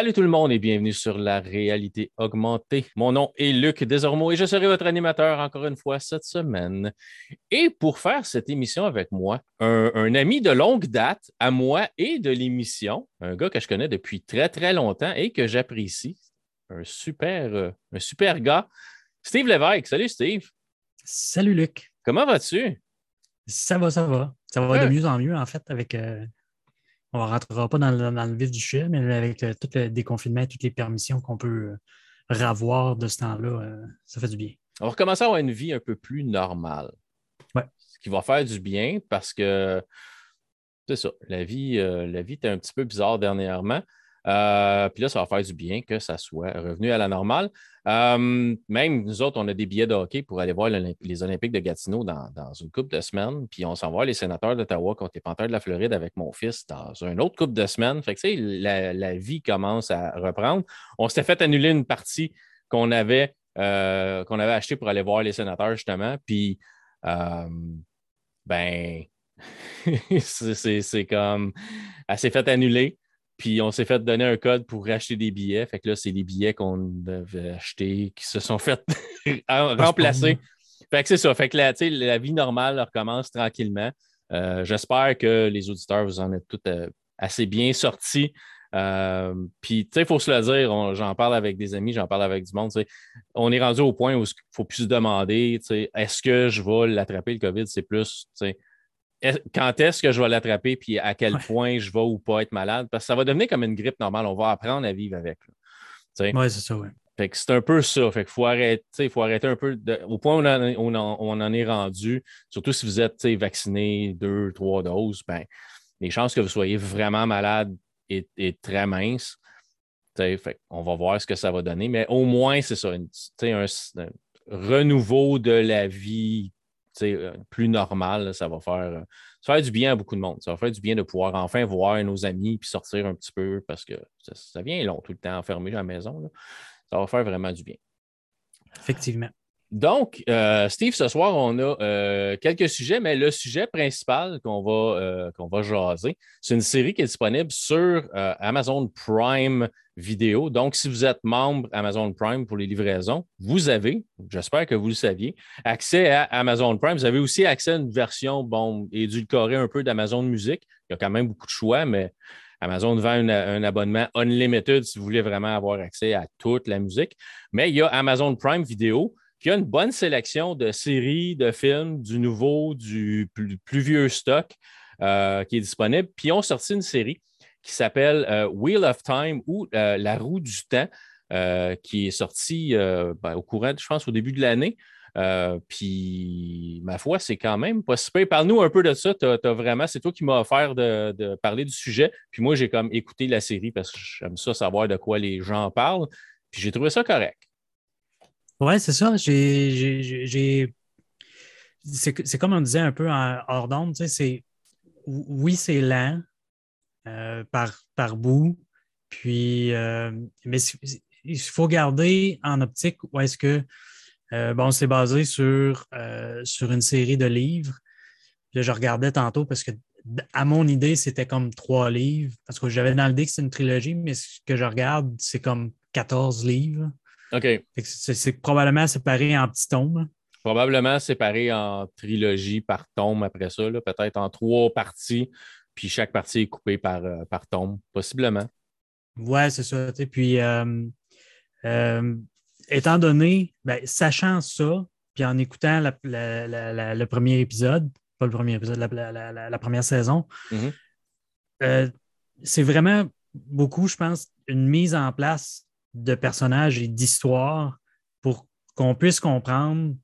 Salut tout le monde et bienvenue sur la réalité augmentée. Mon nom est Luc Desormeaux et je serai votre animateur encore une fois cette semaine. Et pour faire cette émission avec moi, un, ami de longue date à moi et de l'émission, un gars que je connais depuis très très longtemps et que j'apprécie, un super, euh, un super gars, Steve Lévesque. Salut Steve. Salut Luc. Comment vas-tu? Ça va, ça va. Ça va de mieux en mieux en fait avec... Euh, on ne rentrera pas dans le, vif du sujet, mais avec euh, tout le déconfinement, toutes les permissions qu'on peut euh, ravoir de ce temps-là, euh, ça fait du bien. On va recommencer à avoir une vie un peu plus normale. Ouais. Ce qui va faire du bien parce que c'est ça, la vie, la vie était un petit peu bizarre dernièrement. Euh, puis là, ça va faire du bien que ça soit revenu à la normale. Euh, même nous autres, on a des billets de hockey pour aller voir les Olympiques de Gatineau dans, une couple de semaines. Puis on s'en va les sénateurs d'Ottawa contre les Panthers de la Floride avec mon fils dans une autre couple de semaines. Fait que, tu sais, la, vie commence à reprendre. On s'était fait annuler une partie qu'on avait, euh, qu'on avait achetée pour aller voir les sénateurs, justement. Puis, ben, c'est comme, elle s'est fait annuler. Puis on s'est fait donner un code pour racheter des billets. Fait que là, c'est des billets qu'on devait acheter qui se sont fait remplacer. Fait que c'est ça. Fait que la, la vie normale recommence tranquillement. Euh, j'espère que les auditeurs, vous en êtes tous euh, assez bien sortis. Euh, puis, tu sais, il faut se le dire, j'en parle avec des amis, j'en parle avec du monde. On est rendu au point où il ne faut plus se demander, est-ce que je vais l'attraper le COVID? C'est plus, quand est-ce que je vais l'attraper puis à quel point je vais ou pas être malade? Parce que ça va devenir comme une grippe normale. On va apprendre à vivre avec. Oui, c'est ça, oui. Fait que c'est un peu ça. Fait qu'il faut arrêter, faut arrêter un peu. au point où on, en, est rendu, surtout si vous êtes vacciné deux, trois doses, ben, les chances que vous soyez vraiment malade est, très mince. Fait on va voir ce que ça va donner. Mais au moins, c'est ça. un renouveau de la vie plus normal, ça va faire, faire du bien à beaucoup de monde. Ça va faire du bien de pouvoir enfin voir nos amis puis sortir un petit peu parce que ça, vient long tout le temps enfermé à la maison. Ça va faire vraiment du bien. Effectivement. Donc, euh, Steve, ce soir, on a euh, quelques sujets, mais le sujet principal qu'on va, qu'on va jaser, c'est une série qui est disponible sur Amazon Prime vidéo. Donc, si vous êtes membre Amazon Prime pour les livraisons, vous avez, j'espère que vous le saviez, accès à Amazon Prime. Vous avez aussi accès à une version, bon, édulcorée un peu d'Amazon Music. Il y a quand même beaucoup de choix, mais Amazon vend un abonnement unlimited si vous voulez vraiment avoir accès à toute la musique. Mais il y a Amazon Prime Vidéo qui a une bonne sélection de séries, de films, du nouveau, du plus, vieux stock euh, qui est disponible. Puis ils ont sorti une série qui s'appelle euh, Wheel of Time ou euh, La roue du temps, qui est sorti ben, au courant, je pense, au début de l'année. puis, ma foi, c'est quand même pas Parle-nous un peu de ça. vraiment, c'est toi qui m'as offert de, parler du sujet. Puis moi, j'ai comme écouté la série parce que j'aime ça savoir de quoi les gens parlent. Puis j'ai trouvé ça correct. Oui, c'est ça. J'ai. C'est comme on disait un peu en hors d'onde, oui, c'est lent, euh, par, par bout. Puis, euh, mais il faut garder en optique où est-ce que, euh, bon, c'est basé sur, sur une série de livres. je regardais tantôt parce que, à mon idée, c'était comme trois livres. Parce que j'avais dans l'idée que c'est une trilogie, mais ce que je regarde, c'est comme 14 livres. OK. C'est probablement séparé en petits tomes. Probablement séparé en trilogie par tome après ça, peut-être en trois parties puis chaque partie est coupée par, euh, par tombe, possiblement. Oui, c'est ça. Puis, euh, euh, étant donné, ben, sachant ça, puis en écoutant le premier épisode, pas le premier épisode, la, première saison, mm-hmm. c'est vraiment beaucoup, je pense, une mise en place de personnages et d'histoires pour qu'on puisse comprendre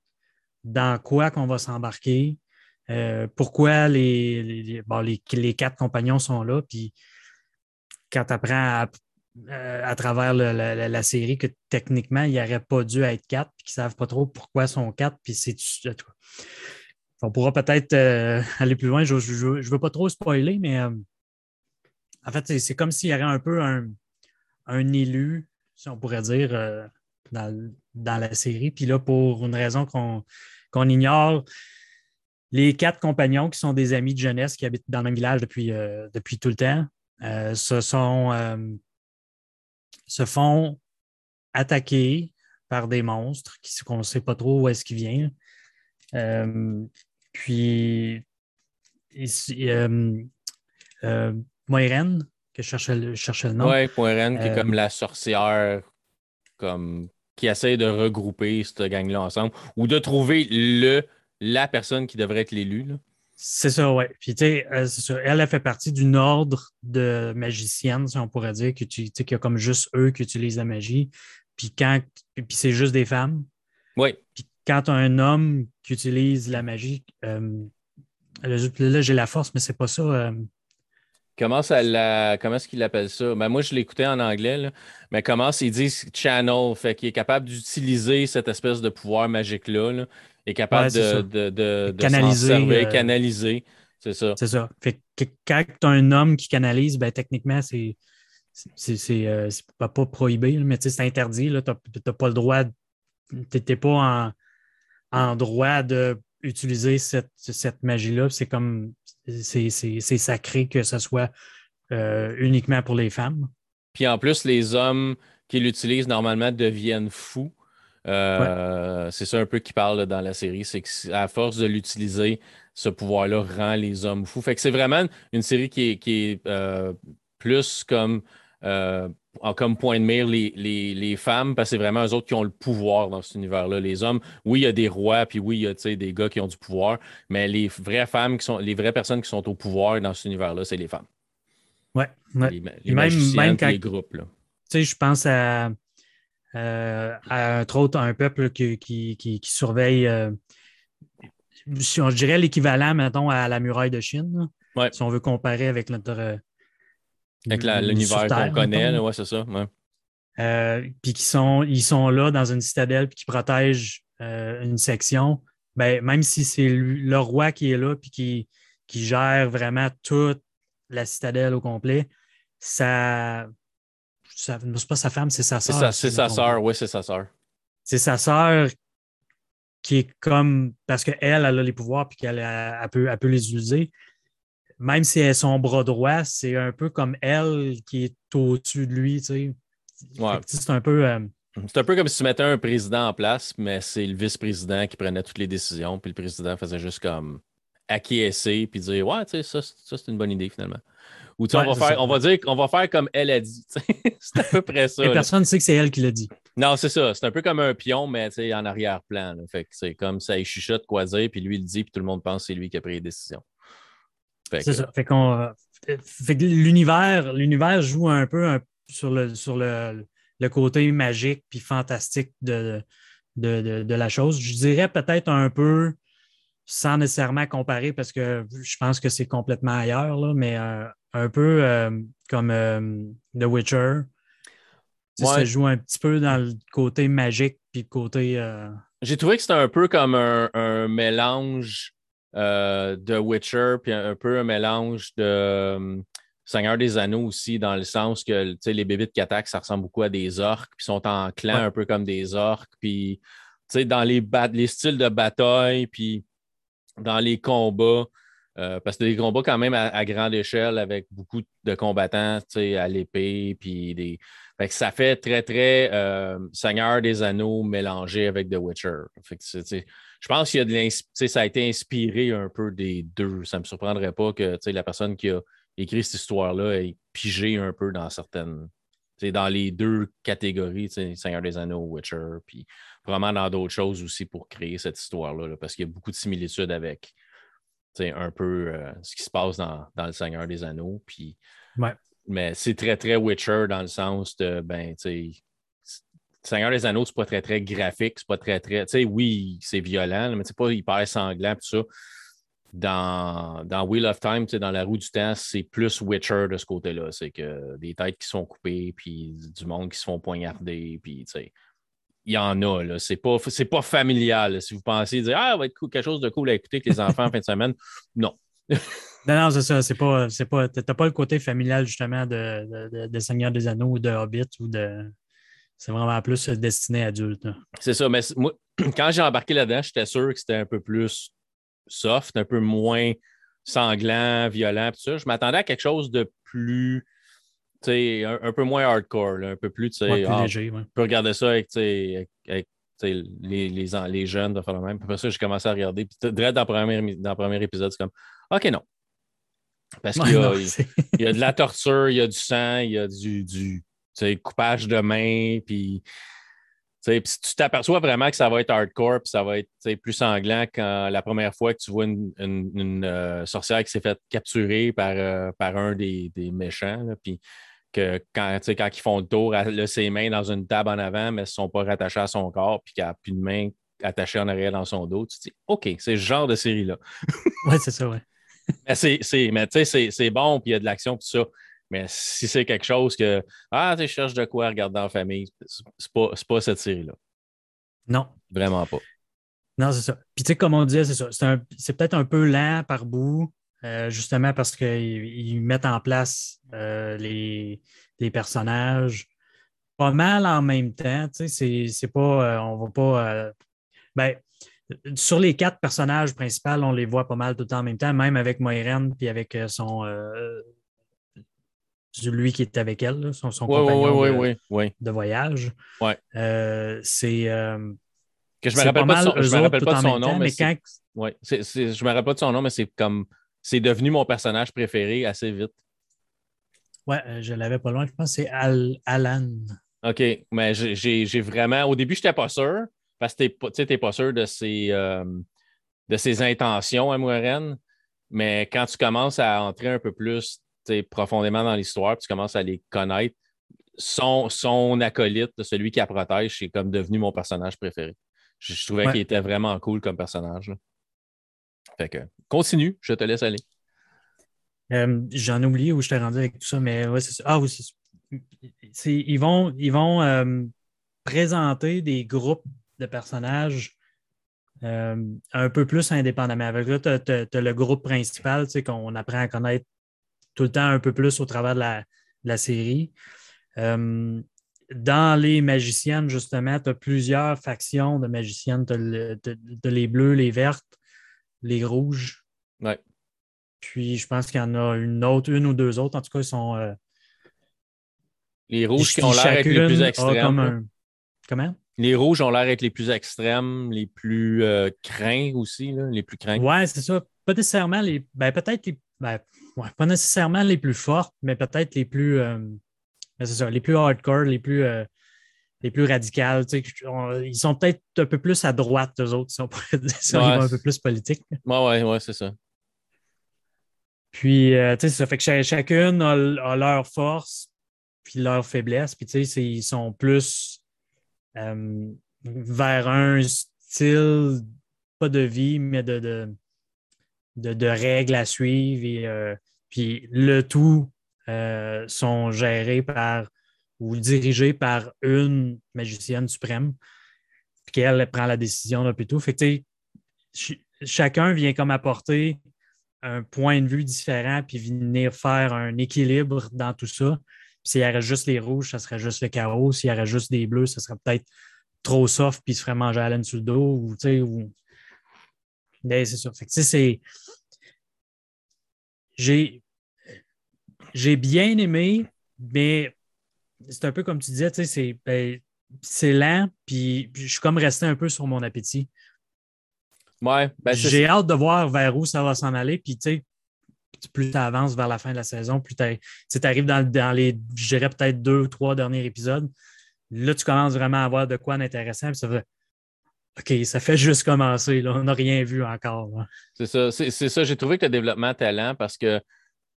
dans quoi qu'on va s'embarquer, euh, pourquoi les, les, quatre compagnons sont là. Puis quand tu apprends à, euh, travers la, série que techniquement, il n'aurait pas dû être quatre, puis qu'ils ne savent pas trop pourquoi ils sont quatre, puis c'est On pourra peut-être euh, aller plus loin. Je ne veux pas trop spoiler, mais en fait, c'est comme s'il y avait un peu un, élu, si on pourrait dire, dans, la série. Puis là, pour une raison qu'on ignore, les quatre compagnons qui sont des amis de jeunesse qui habitent dans le même village depuis, euh, depuis tout le temps, euh, se sont, euh, se font attaquer par des monstres qu'on ne sait pas trop où est-ce qu'ils viennent. Euh, puis, euh, euh, que je cherchais, le, nom. Oui, Moiraine, qui est comme la sorcière, comme qui essaie de regrouper cette gang-là ensemble ou de trouver le, la personne qui devrait être l'élu. C'est ça, oui. Puis, tu sais, elle, a fait partie d'une ordre de magiciennes, si on pourrait dire, qu'il y a comme juste eux qui utilisent la magie. Puis, quand, puis c'est juste des femmes. Oui. Puis, quand tu as un homme qui utilise la magie, euh, là, j'ai la force, mais c'est pas ça. Euh. Comment, ça comment est-ce qu'il appelle ça? Ben, moi, je l'écoutais en anglais, mais comment ils disent channel, fait qu'il est capable d'utiliser cette espèce de pouvoir magique-là, là, est capable de, de, de, canaliser, euh, canaliser. C'est ça. C'est ça. Fait que quand tu as un homme qui canalise, ben, techniquement, c'est c'est pas, pas prohibé, mais c'est interdit. Tu n'as pas le droit, tu n'es pas en, en droit d'utiliser cette, cette magie-là. C'est comme c'est sacré que ce soit euh, uniquement pour les femmes. Puis en plus, les hommes qui l'utilisent normalement deviennent fous. Euh, c'est ça un peu qui parle dans la série, c'est qu'à force de l'utiliser, ce pouvoir-là rend les hommes fous. Fait que c'est vraiment une série qui est, qui est euh, plus comme comme point de mire les, femmes, parce que c'est vraiment eux autres qui ont le pouvoir dans cet univers-là. Les hommes, oui, il y a des rois, puis oui, il y a des gars qui ont du pouvoir, mais les vraies femmes qui sont, les vraies personnes qui sont au pouvoir dans cet univers-là, c'est les femmes. Ouais. Les, même, même quand, les groupes. Tu sais, je pense à, euh, à entre autres un peuple qui, qui, surveille, euh, je dirais l'équivalent, mettons, à la muraille de Chine. Si on veut comparer avec notre avec l'univers qu'on connaît, ouais, c'est ça. Euh, puis qui sont, ils sont là dans une citadelle puis qui protègent euh, une section. Ben, même si c'est le roi qui est là puis qui, qui gère vraiment toute la citadelle au complet, ça. ça c'est pas sa femme, c'est sa soeur. C'est sa soeur, oui, c'est sa soeur. C'est sa soeur qui est comme. Parce qu'elle, elle a les pouvoirs puis qu'elle elle peut, elle peut les utiliser même si elle est son bras droit, c'est un peu comme elle qui est au-dessus de lui. Tu sais. C'est un peu. Euh, c'est un peu comme si tu mettais un président en place, mais c'est le vice-président qui prenait toutes les décisions, puis le président faisait juste comme acquiescer, puis dire Ouais, tu sais, ça, ça c'est une bonne idée finalement. Ou tu on, va faire, on va dire qu'on va faire comme elle a dit. c'est à peu près ça. Et personne ne sait que c'est elle qui l'a dit. Non, c'est ça. C'est un peu comme un pion, mais en arrière-plan. Fait que c'est comme ça, il chuchote quoi dire, puis lui, il dit, puis tout le monde pense que c'est lui qui a pris les décisions. C'est ça. Fait qu'on. l'univers, l'univers joue un peu sur, le, sur le, côté magique puis fantastique de, de, la chose. Je dirais peut-être un peu, sans nécessairement comparer, parce que je pense que c'est complètement ailleurs, là, mais euh, un peu euh, comme euh, The Witcher. Ça joue un petit peu dans le côté magique puis le côté. J'ai trouvé que c'était un peu comme un mélange euh, de Witcher, puis un, peu un mélange de euh, Seigneur des Anneaux aussi, dans le sens que les bébés de attaquent, ça ressemble beaucoup à des orques, puis sont en clan un peu comme des orques, puis dans les, les styles de bataille, puis dans les combats. Euh, parce que des combats quand même à, grande échelle avec beaucoup de combattants à l'épée, puis des. Ça fait très, très Seigneur des Anneaux mélangé avec The Witcher. Fait je pense qu'il ça a été inspiré un peu des deux. Ça ne me surprendrait pas que la personne qui a écrit cette histoire-là ait pigé un peu dans certaines. Dans les deux catégories, Seigneur des Anneaux, Witcher, puis vraiment dans d'autres choses aussi pour créer cette histoire-là, parce qu'il y a beaucoup de similitudes avec un peu euh, ce qui se passe dans, le Seigneur des Anneaux. Puis, Mais c'est très, très Witcher dans le sens de, ben, tu sais, Seigneur des Anneaux, c'est pas très, très graphique, c'est pas très, très. Tu sais, oui, c'est violent, mais c'est pas hyper sanglant, tout ça. Dans, dans Wheel of Time, dans la roue du temps, c'est plus Witcher de ce côté-là. C'est que des têtes qui sont coupées, puis du monde qui se font poignarder, puis tu sais. Il y en a, là. C'est pas, pas familial. Si vous pensez dire Ah, va être quelque chose de cool à écouter avec les enfants en fin de semaine, non. non, non, c'est ça. C'est pas, c'est pas, t'as pas le côté familial, justement, de, de, de Seigneur des Anneaux ou de Hobbit ou de, c'est vraiment plus destiné à adulte. C'est ça, mais moi, quand j'ai embarqué là-dedans, j'étais sûr que c'était un peu plus soft, un peu moins sanglant, violent, tout ça. Je m'attendais à quelque chose de plus un, un, peu moins hardcore, un peu plus, ouais, plus ah, léger. Ouais. Tu peux regarder ça avec, avec, avec les, les, les, jeunes de faire le même. Après ça, j'ai commencé à regarder. Puis, direct dans le premier, dans le premier épisode, c'est comme OK, non. Parce qu'il y, a, il y a de la torture, il y a du sang, il y a du, du coupage de main, puis si tu t'aperçois vraiment que ça va être hardcore, puis ça va être plus sanglant quand la première fois que tu vois une, euh, sorcière qui s'est faite capturer par, euh, par un des, méchants, puis que quand, quand ils font le tour, elle a ses mains dans une table en avant, mais elles ne sont pas rattachées à son corps, puis qu'elle n'a plus de mains attachées en arrière dans son dos, tu te dis OK, c'est ce genre de série-là. oui, c'est ça, oui. Mais tu sais, c'est bon, puis il y a de l'action, tout ça. Mais si c'est quelque chose que Ah, tu cherches de quoi regarder en famille, c'est pas, pas cette série-là. Non. Vraiment pas. Non, c'est ça. Puis tu sais, comme on disait, c'est ça. C'est peut-être un peu lent par bout, euh, justement parce qu'ils mettent en place euh, les, les, personnages pas mal en même temps. Tu sais, c'est pas. Euh, on va pas. ben, sur les quatre personnages principaux, on les voit pas mal tout le temps en même temps, même avec Moiraine puis avec son lui qui est avec elle, son, compagnon de, voyage. Ouais. Euh, c'est. Euh, que je me rappelle pas, de son, me rappelle pas de son nom, mais, ouais, je me rappelle pas de son nom, mais c'est comme c'est devenu mon personnage préféré assez vite. Ouais, euh, je l'avais pas loin. Je pense que c'est Alan. OK, mais j'ai vraiment. Au début, je n'étais pas sûr, parce que tu n'es pas sûr de ses, de ses intentions à. Mais quand tu commences à entrer un peu plus profondément dans l'histoire, tu commences à les connaître. Son, son acolyte, celui qui la protège, c'est comme devenu mon personnage préféré. Je, trouvais qu'il était vraiment cool comme personnage. Fait que, continue, je te laisse aller. Euh, j'en ai oublié où je t'ai rendu avec tout ça, mais ouais, c'est ça. Ah oui, c'est Ils vont, ils vont euh, présenter des groupes de personnages euh, un peu plus indépendamment. Avec là, tu as, le groupe principal qu'on apprend à connaître tout le temps un peu plus au travers de la, série. Euh, dans les magiciennes, justement, tu as plusieurs factions de magiciennes. Tu as, les bleus, les vertes, les rouges. Ouais. Puis je pense qu'il y en a une autre, une ou deux autres. En tout cas, ils sont. Euh, les rouges qui ont l'air les plus extrêmes. Comment? Les rouges ont l'air d'être les plus extrêmes, les plus euh, craints aussi, les plus craints. Ouais, c'est ça. Pas nécessairement les. Ben, peut-être les. Ben, pas nécessairement les plus fortes, mais peut-être les plus. Euh, ben, c'est ça, les plus hardcore, les plus. Euh, les plus radicales. ils sont peut-être un peu plus à droite, eux autres, si on pourrait dire ça, un peu plus politique. Oui, oui, ouais, c'est ça. Puis, tu sais, ça fait que chacune a, leur force, puis leur faiblesse. Puis, tu sais, ils sont plus vers un style, pas de vie, mais de, règles à suivre. Et, euh, puis le tout euh, sont gérés par ou dirigés par une magicienne suprême, puis qu'elle prend la décision là, tout. Fait que, chacun vient comme apporter un point de vue différent, puis venir faire un équilibre dans tout ça. S'il y avait juste les rouges, ça serait juste le chaos. S'il y avait juste des bleus, ça serait peut-être trop soft, puis il se ferait manger à laine sur le dos. Ou, ou... Mais c'est sûr. c'est. J'ai. J'ai bien aimé, mais c'est un peu comme tu disais, c'est ben, lent, puis je suis comme resté un peu sur mon appétit. Ouais, ben, J'ai hâte de voir vers où ça va s'en aller. Puis, tu sais, plus tu avances vers la fin de la saison, plus tu arrives dans, les, je dirais peut-être deux ou trois derniers épisodes. Là, tu commences vraiment à voir de quoi d'intéressant. Ça fait OK, ça fait juste commencer. On n'a rien vu encore. C'est ça. C'est ça. J'ai trouvé que le développement talent parce que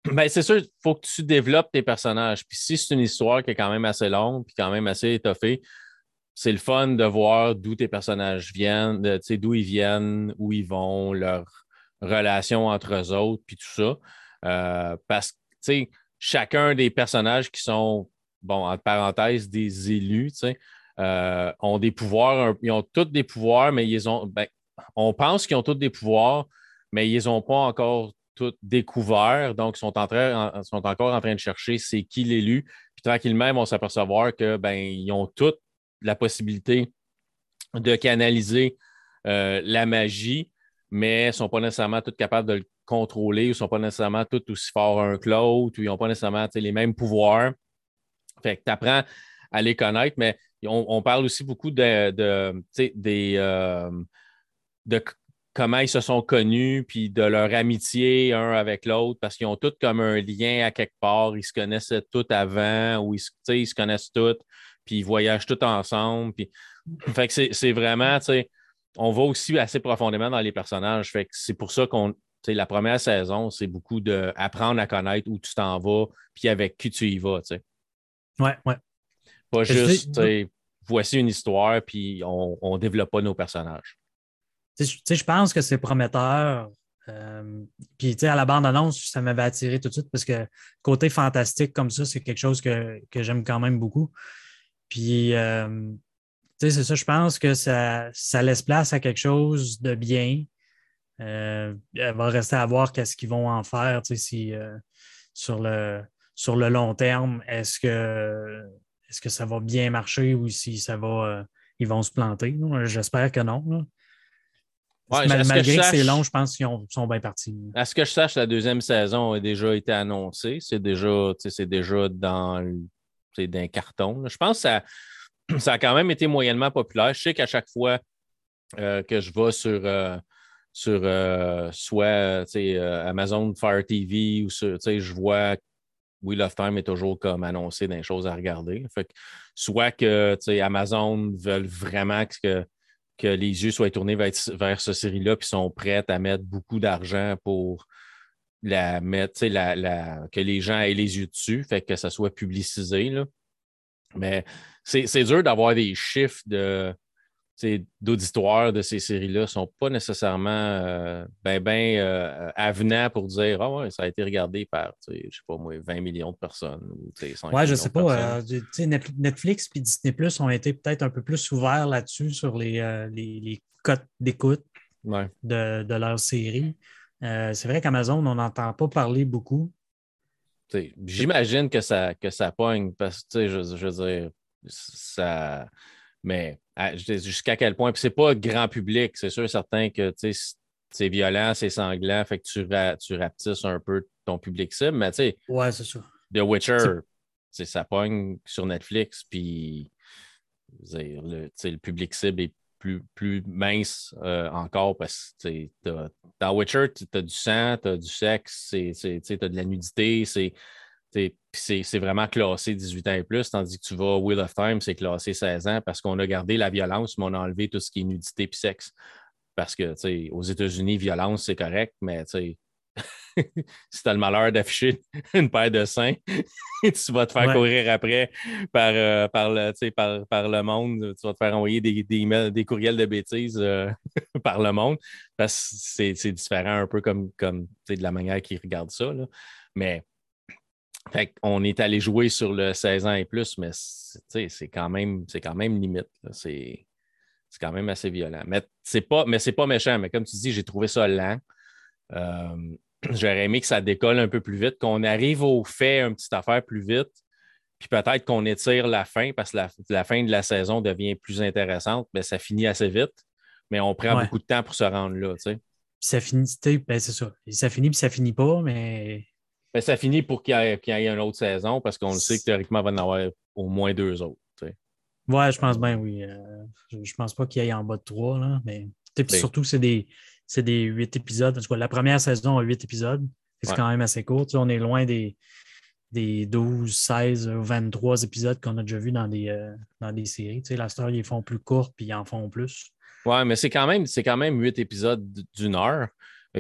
ben, c'est sûr, il faut que tu développes tes personnages. Puis si c'est une histoire qui est quand même assez longue puis quand même assez étoffée, c'est le fun de voir d'où tes personnages viennent, d'où ils viennent, où ils vont, leur relation entre eux autres, puis tout ça. Euh, parce que, chacun des personnages qui sont, bon, entre parenthèses, des élus, euh, ont des pouvoirs, ils ont tous des pouvoirs, mais ils ont, ben, on pense qu'ils ont tous des pouvoirs, mais ils n'ont pas encore tous découverts, donc ils sont, encore en train de chercher c'est qui l'élu. Puis tranquillement, ils vont s'apercevoir que ben, ont toute la possibilité de canaliser euh, la magie, mais ne sont pas nécessairement tous capables de le contrôler ou ne sont pas nécessairement tous aussi forts un que l'autre ou ils n'ont pas nécessairement les mêmes pouvoirs. Fait que tu apprends à les connaître, mais on, parle aussi beaucoup de, de des, euh, de comment ils se sont connus, puis de leur amitié un avec l'autre, parce qu'ils ont tous comme un lien à quelque part. Ils se connaissaient tous avant, ou ils, ils se connaissent tous, puis ils voyagent tous ensemble. Puis... Fait que c'est vraiment, on va aussi assez profondément dans les personnages. Fait que c'est pour ça qu'on. La première saison, c'est beaucoup d'apprendre à connaître où tu t'en vas, puis avec qui tu y vas. sais. Ouais, ouais. Pas juste, voici une histoire, puis on ne développe pas nos personnages. Je pense que c'est prometteur. Euh, puis, à la bande-annonce, ça m'avait attiré tout de suite parce que côté fantastique comme ça, c'est quelque chose que, j'aime quand même beaucoup. Puis, euh, c'est ça, je pense que ça, ça, laisse place à quelque chose de bien. Euh, elle va rester à voir qu'est-ce qu'ils vont en faire, si, sur, le, sur le long terme, est-ce que est-ce que ça va bien marcher ou si ça va, euh, ils vont se planter? J'espère que non. malgré que, c'est long, je pense qu'ils sont bien partis. À ce que je sache, la deuxième saison a déjà été annoncée? C'est déjà, déjà dans, un carton. Je pense que ça, ça, a quand même été moyennement populaire. Je sais qu'à chaque fois euh, que je vais sur, euh, sur soit Amazon Fire TV ou sur, je vois Wheel of Time est toujours comme annoncé des choses à regarder. Soit que Amazon veulent vraiment que, les yeux soient tournés vers, vers cette série-là, puis sont prêts à mettre beaucoup d'argent pour la mettre, que les gens aient les yeux dessus, fait que ça soit publicisé. Là. Mais c'est dur d'avoir des chiffres de d'auditoire de ces séries-là ne sont pas nécessairement euh, ben, ben euh, avenants pour dire Ah ouais, ça a été regardé par, je sais pas moi, 20 millions de personnes. Oui, je sais pas. Euh, Netflix et Disney Plus ont été peut-être un peu plus ouverts là-dessus sur les, les, cotes d'écoute de, de leur série. c'est vrai qu'Amazon, on n'entend pas parler beaucoup. J'imagine que ça, que ça pogne parce que je, je veux dire, ça mais jusqu'à quel point? Puis c'est pas grand public, c'est sûr certain que c'est violent, c'est sanglant, fait que tu, tu rapetisses un peu ton public cible, mais tu sais. Ouais, c'est ça. The Witcher, ça pogne sur Netflix, puis le, le public cible est plus, mince euh, encore parce que dans Witcher, tu as du sang, tu as du sexe, tu as de la nudité, c'est c'est vraiment classé 18 ans et plus, tandis que tu vas Wheel of Time, c'est classé 16 ans parce qu'on a gardé la violence, mais on a enlevé tout ce qui est nudité et sexe. Parce que, aux États-Unis, violence, c'est correct, mais si tu as le malheur d'afficher une paire de seins, tu vas te faire courir après par, euh, par, le, par, par, le monde. Tu vas te faire envoyer des, des, des courriels de bêtises euh, par le monde parce que c'est différent un peu comme, comme de la manière qu'ils regardent ça. Là. Mais on est allé jouer sur le 16 ans et plus, mais c'est quand, même, quand même limite. C'est quand même assez violent. Mais c'est pas, mais pas méchant. Mais comme tu dis, j'ai trouvé ça lent. Euh, j'aurais aimé que ça décolle un peu plus vite, qu'on arrive au fait un petit affaire plus vite, puis peut-être qu'on étire la fin parce que la, fin de la saison devient plus intéressante. Mais ça finit assez vite, mais on prend beaucoup de temps pour se rendre là. ça finit, ben c'est ça. Ça finit puis ça finit pas, mais ben, ça finit pour qu'il y, ait une autre saison parce qu'on le sait que théoriquement, il va en avoir au moins deux autres. Ouais, je pense bien, oui. Euh, je, ne pense pas qu'il y ait en bas de trois, là, mais ben. surtout, c'est des, des huit épisodes. En tout cas, la première saison a huit épisodes. C'est quand même assez court. on est loin des, des 12, 16, 23 épisodes qu'on a déjà vus dans des, euh, dans des séries. la star, ils font plus court puis ils en font plus. Ouais, mais c'est quand même c'est quand même huit épisodes d'une heure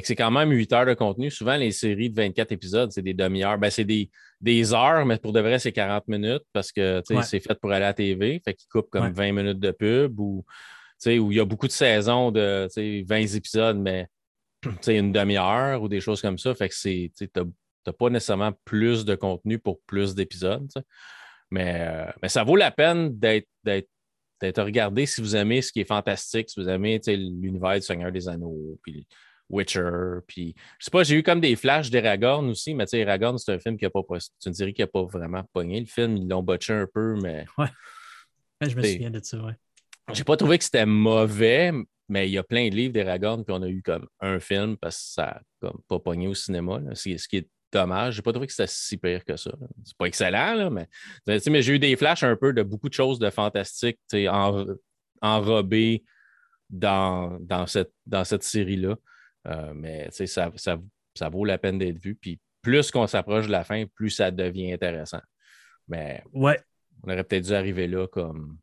c'est quand même 8 heures de contenu. Souvent, les séries de 24 épisodes, c'est des demi-heures. Ben, c'est des, des, heures, mais pour de vrai, c'est 40 minutes parce que c'est fait pour aller à la TV. Fait qu'ils coupent comme 20 minutes de pub ou où il y a beaucoup de saisons de 20 épisodes, mais une demi-heure ou des choses comme ça. Fait que c'est. Tu n'as pas nécessairement plus de contenu pour plus d'épisodes. Mais, euh, mais ça vaut la peine d'être regardé si vous aimez ce qui est fantastique, si vous aimez l'univers du Seigneur des Anneaux, puis Witcher. Puis, je sais pas, j'ai eu comme des flashs d'Aragorn aussi, mais tu sais, Aragorn, c'est un film qui a pas. C'est une série qui n'a pas vraiment pogné. Le film, ils l'ont botché un peu, mais. Ouais. je me souviens de ça, ouais. J'ai pas trouvé que c'était mauvais, mais il y a plein de livres d'Aragorn, puis on a eu comme un film parce que ça n'a pas pogné au cinéma. Ce qui est dommage. J'ai pas trouvé que c'était si pire que ça. C'est pas excellent, là, mais, mais j'ai eu des flashs un peu de beaucoup de choses de fantastique en, enrobées dans, dans cette, dans cette série-là. Euh, mais ça, ça, ça, vaut la peine d'être vu. Puis plus qu'on s'approche de la fin, plus ça devient intéressant. Mais ouais. on aurait peut-être dû arriver là comme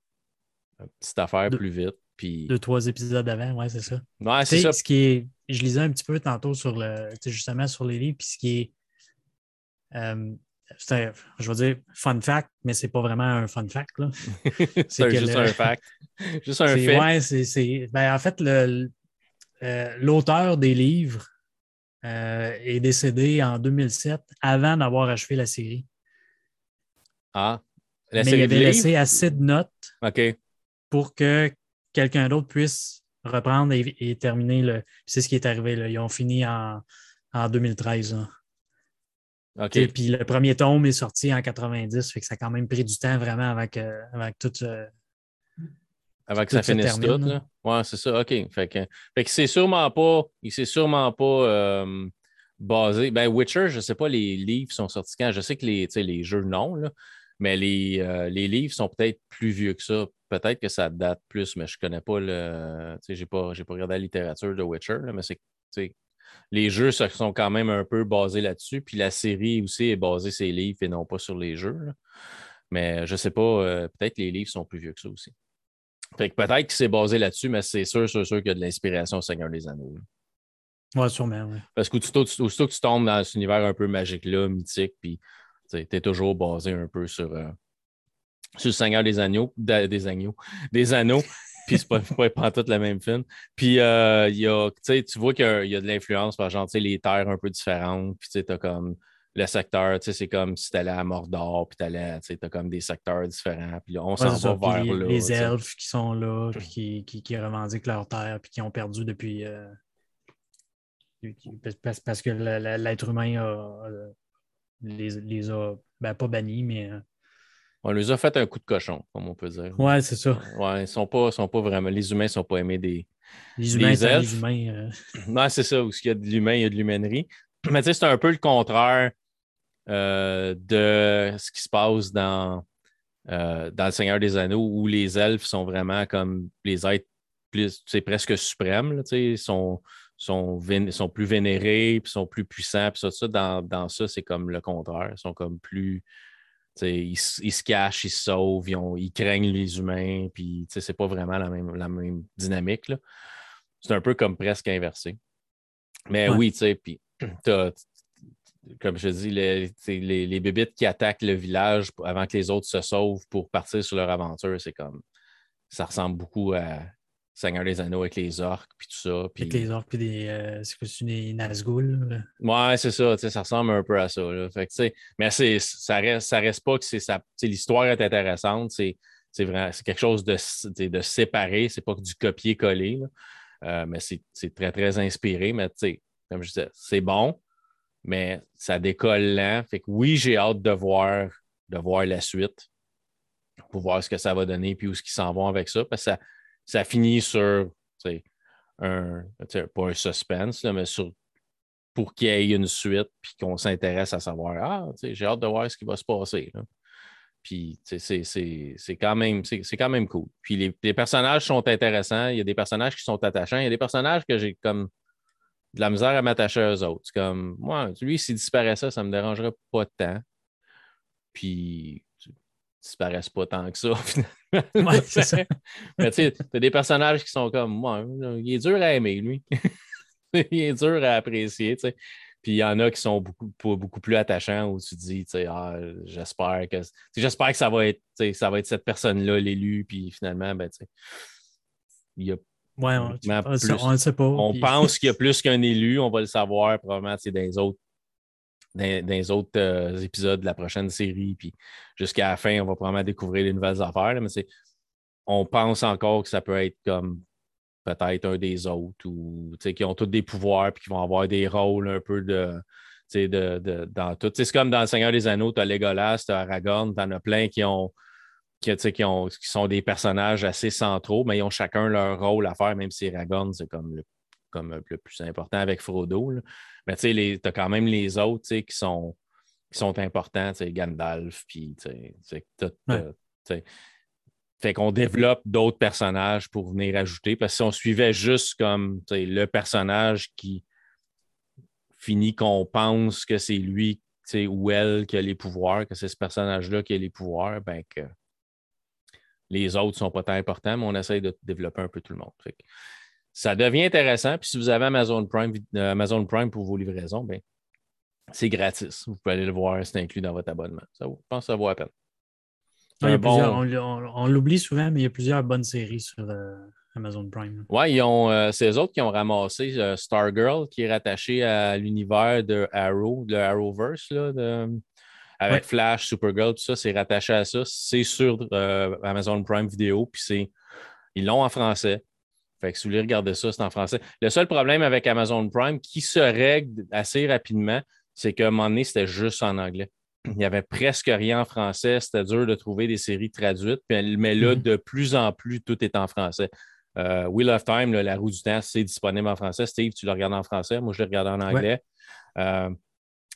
petite affaire plus vite. Puis... Deux, trois épisodes d'avant, ouais, c'est ça. Ouais, c'est ça. Ce qui est, je lisais un petit peu tantôt sur le, justement sur les livres, puis ce qui est, euh, je veux dire, fun fact, mais c'est pas vraiment un fun fact. c'est juste un fact. juste un fait. Ouais, c'est, ben, en fait, le, euh, l'auteur des livres euh, est décédé en 2007 avant d'avoir achevé la série. Ah, la mais il avait laissé assez de notes OK. Pour que quelqu'un d'autre puisse reprendre et, terminer le. C'est ce qui est arrivé. Là. Ils ont fini en, en 2013. OK. puis le premier tome est sorti en 90, fait que ça a quand même pris du temps vraiment avant que, avant tout. Euh, avant que ça finisse tout. Là. Ouais, c'est ça. OK. Fait que, fait que c'est sûrement pas. Il s'est sûrement pas euh, basé. Ben, Witcher, je ne sais pas, les livres sont sortis quand. Je sais que les, les jeux, non, là, mais les, euh, les livres sont peut-être plus vieux que ça. Peut-être que ça date plus, mais je ne connais pas le. Je n'ai pas, pas regardé la littérature de Witcher, là, mais c'est. Les jeux sont quand même un peu basés là-dessus. Puis la série aussi est basée sur les livres et non pas sur les jeux. Mais je ne sais pas, euh, peut-être que les livres sont plus vieux que ça aussi. Fait que peut-être que c'est basé là-dessus, mais c'est sûr, sûr, sûr qu'il y a de l'inspiration au Seigneur des Anneaux. Oui, sûrement, oui. Parce qu'aussitôt que tu tombes dans cet univers un peu magique-là, mythique, puis tu es toujours basé un peu sur, euh, sur le Seigneur des Agneaux, des Agneaux, des Anneaux, puis c'est pas, pas, tout la même film. Puis euh, y a, tu vois qu'il y, a de l'influence, par exemple, les terres un peu différentes, puis tu as comme le secteur, tu c'est comme si tu allais à Mordor, puis tu as comme des secteurs différents, puis on s'en va vers les, là. Les elfes qui sont là, puis qui, qui, qui, revendiquent leur terre, puis qui ont perdu depuis. Euh, parce, que l'être humain a, les, les, a, ben, pas bannis, mais. Euh, on les a fait un coup de cochon, comme on peut dire. Ouais, c'est ça. Ouais, ils sont pas, sont pas vraiment. Les humains ne sont pas aimés des. Les humains, des elfes. les humains. Euh... c'est ça. Où il y a de l'humain, il y a de l'humainerie. Mais tu sais, c'est un peu le contraire euh, de ce qui se passe dans, euh, dans Le Seigneur des Anneaux, où les elfes sont vraiment comme les êtres plus, presque suprêmes, ils sont, sont, sont, plus vénérés, puis sont plus puissants, puis ça, ça dans, dans, ça, c'est comme le contraire. Ils sont comme plus. Ils, ils, se cachent, ils se sauvent, ils, ils craignent les humains, puis c'est pas vraiment la même, la même dynamique. C'est un peu comme presque inversé. Mais oui, tu sais, puis comme je dis, les, les, les bébites qui attaquent le village avant que les autres se sauvent pour partir sur leur aventure, c'est comme. Ça ressemble beaucoup à Seigneur des Anneaux avec les orques puis tout ça. Avec les orques puis des. Euh, c'est quoi, des Nazgûl? Ouais, c'est ça. Ça ressemble un peu à ça. Fait que, mais ça reste, ça reste pas que c'est ça. L'histoire est intéressante. C'est c'est quelque chose de, de séparé. C'est pas que du copier-coller. Euh, mais c'est très, très inspiré. Mais comme je disais, c'est bon mais ça décolle lent. Fait que oui, j'ai hâte de voir, de voir la suite pour voir ce que ça va donner puis où ce qu'ils s'en vont avec ça. Parce que ça, ça finit sur un, pas un suspense, mais sur pour qu'il y ait une suite puis qu'on s'intéresse à savoir Ah, j'ai hâte de voir ce qui va se passer. Puis c'est quand, même, quand même cool. Puis les, les, personnages sont intéressants. Il y a des personnages qui sont attachants. Il y a des personnages que j'ai comme de la misère à m'attacher aux autres. comme, moi, lui, s'il disparaissait, ça ne me dérangerait pas tant. Puis, tu disparaisses pas tant que ça, Ouais, c'est ça. Mais tu sais, as des personnages qui sont comme, moi, il est dur à aimer, lui. il est dur à apprécier, tu sais. Puis il y en a qui sont beaucoup, beaucoup plus attachants où tu dis, tu sais, ah, j'espère que, j'espère que ça va être, ça va être cette personne-là, l'élu. Puis finalement, ben, tu sais, il y a oui, on ne le sait pas. On pense qu'il y a plus qu'un élu, on va le savoir probablement dans les autres, dans, autres euh, épisodes de la prochaine série. Puis jusqu'à la fin, on va probablement découvrir les nouvelles affaires. mais on pense encore que ça peut être comme peut-être un des autres ou qui ont tous des pouvoirs et qui vont avoir des rôles un peu de. De, de, dans tout. C'est comme dans Le Seigneur des Anneaux, tu as Legolas, tu as Aragorn, tu en as plein qui ont qui, ont, qui, sont des personnages assez centraux, mais ils ont chacun leur rôle à faire, même si Aragorn, c'est comme le, comme le plus important avec Frodo. Mais tu sais, tu as quand même les autres qui sont, qui sont importants, Gandalf, puis fait qu'on développe d'autres personnages pour venir ajouter. Parce que si on suivait juste comme le personnage qui finit qu'on pense que c'est lui ou elle qui a les pouvoirs, que c'est ce personnage-là qui a les pouvoirs, ben que les autres ne sont pas tant importants, mais on essaye de développer un peu tout le monde. Ça devient intéressant. Puis si vous avez Amazon Prime, euh, Amazon Prime pour vos livraisons, ben, c'est gratis. Vous pouvez aller le voir, c'est inclus dans votre abonnement. Ça, je pense que ça vaut la peine. on, l'oublie souvent, mais il y a plusieurs bonnes séries sur euh, Amazon Prime. Oui, euh, c'est eux autres qui ont ramassé Stargirl, qui est rattaché à l'univers de Arrow, de Arrowverse, là, de, avec Flash, Supergirl, tout ça, c'est rattaché à ça. C'est sur euh, Amazon Prime Video, puis c'est. Ils l'ont en français. Fait que si vous voulez regarder ça, c'est en français. Le seul problème avec Amazon Prime qui se règle assez rapidement, c'est qu'à un moment donné, c'était juste en anglais. Il n'y avait presque rien en français. C'était dur de trouver des séries traduites. Mais là, mm-hmm. de plus en plus, tout est en français. Euh, Wheel of Time, La roue du temps, c'est disponible en français. Steve, tu le regardes en français. Moi, je le regarde en anglais. Euh,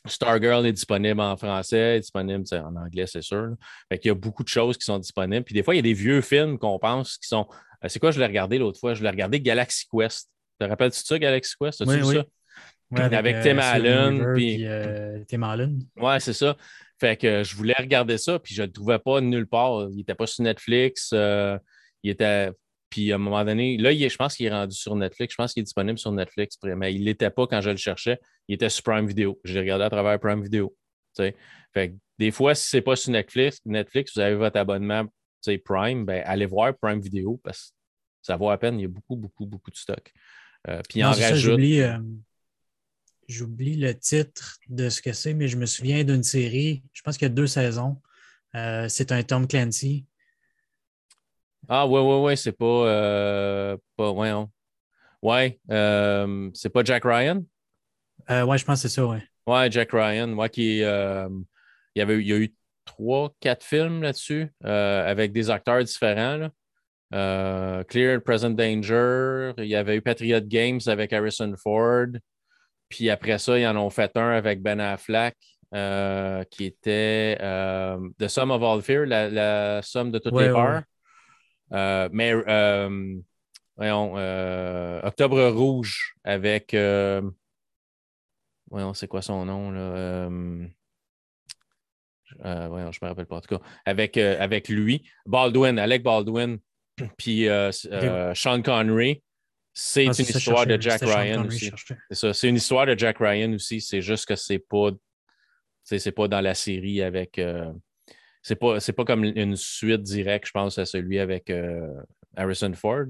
Stargirl est disponible en français, est disponible en anglais, c'est sûr. il y a beaucoup de choses qui sont disponibles. Puis des fois, il y a des vieux films qu'on pense qui sont. Euh, c'est quoi, je l'ai regardé l'autre fois? Je l'ai regardé Galaxy Quest. Te rappelles-tu de ça, Galaxy Quest? As-tu oui, ça? avec, euh, Tim Allen. Puis... Euh, Tim Allen. Ouais, c'est ça. Fait que je voulais regarder ça, puis je ne le trouvais pas nulle part. Il n'était pas sur Netflix. il était puis à un moment donné, là, je pense qu'il est rendu sur Netflix. Je pense qu'il est disponible sur Netflix, mais il n'était pas quand je le cherchais. Il était sur Prime Video. Je l'ai regardé à travers Prime Video. Fait des fois, si ce n'est pas sur Netflix, Netflix, vous avez votre abonnement Prime, ben, allez voir Prime Video parce que ça vaut à peine. Il y a beaucoup, beaucoup, beaucoup de stock. Euh, puis en rajoute. Euh, j'oublie, le titre de ce que c'est, mais je me souviens d'une série, je pense qu'il y a deux saisons. Euh, c'est un Tom Clancy. Ah, ouais, ouais, ouais, c'est pas. Euh, pas ouais, ouais euh, c'est pas Jack Ryan? Euh, ouais, je pense que c'est ça, ouais. Ouais, Jack Ryan. Moi, qui. Il, y avait, il y a eu trois, quatre films là-dessus avec des acteurs différents. Clear and Present Danger. Il y avait eu Patriot Games avec Harrison Ford. Puis après ça, ils en ont fait un avec Ben Affleck. qui était The Sum of All Fear, la, somme de toutes les peurs. Euh, mais euh, voyons, euh, Octobre Rouge avec. voyons, c'est quoi son nom là? voyons, je ne me rappelle pas en tout cas. Avec, avec lui, Baldwin, Alec Baldwin, puis Sean Connery. C'est ah, une histoire de Jack Ryan aussi. C'est ça. C'est une histoire de Jack Ryan aussi. C'est juste que c'est pas, c'est pas dans la série avec, c'est pas, pas comme une suite directe, je pense, à celui avec euh, Harrison Ford.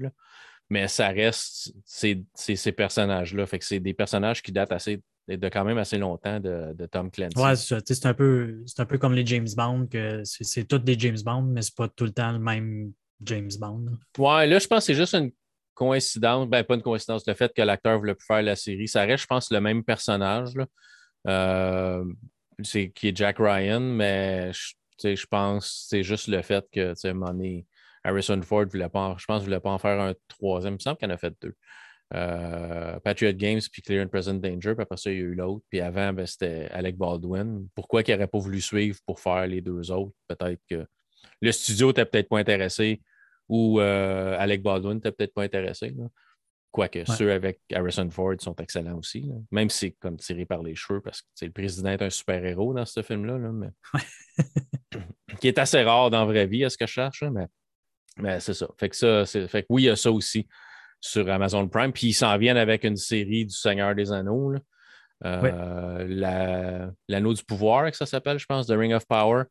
Mais ça reste ces personnages-là. Fait que c'est des personnages qui datent assez de quand même assez longtemps de, Tom Clancy. Ouais, c'est un, peu, un peu comme les James Bond, que c'est tous des James Bond, mais c'est pas tout le temps le même James Bond. Ouais, là, je pense que c'est juste une coïncidence, ben pas une coïncidence, le fait que l'acteur voulait plus faire la série. Ça reste, je pense, le même personnage. Euh, qui est Jack Ryan, mais je je pense que c'est juste le fait que, tu sais, Harrison Ford voulait pas, je pense, voulait pas en faire un troisième. Il me semble qu'il en a fait deux. Euh, Patriot Games, puis Clear and Present Danger, puis après ça, il y a eu l'autre. Puis avant, ben, c'était Alec Baldwin. Pourquoi il n'aurait pas voulu suivre pour faire les deux autres? Peut-être que le studio n'était peut-être pas intéressé ou euh, Alec Baldwin n'était peut-être pas intéressé. Quoique ceux avec Harrison Ford sont excellents aussi. Même si c'est comme tiré par les cheveux, parce que le président est un super-héros dans ce film-là. mais... qui est assez rare dans la vraie vie, à ce que je cherche. Mais, mais c'est ça. Fait que ça, fait que oui, il y a ça aussi sur Amazon Prime. Puis ils s'en viennent avec une série du Seigneur des Anneaux. Euh, l'anneau du pouvoir, que ça s'appelle, je pense, The Ring of Power.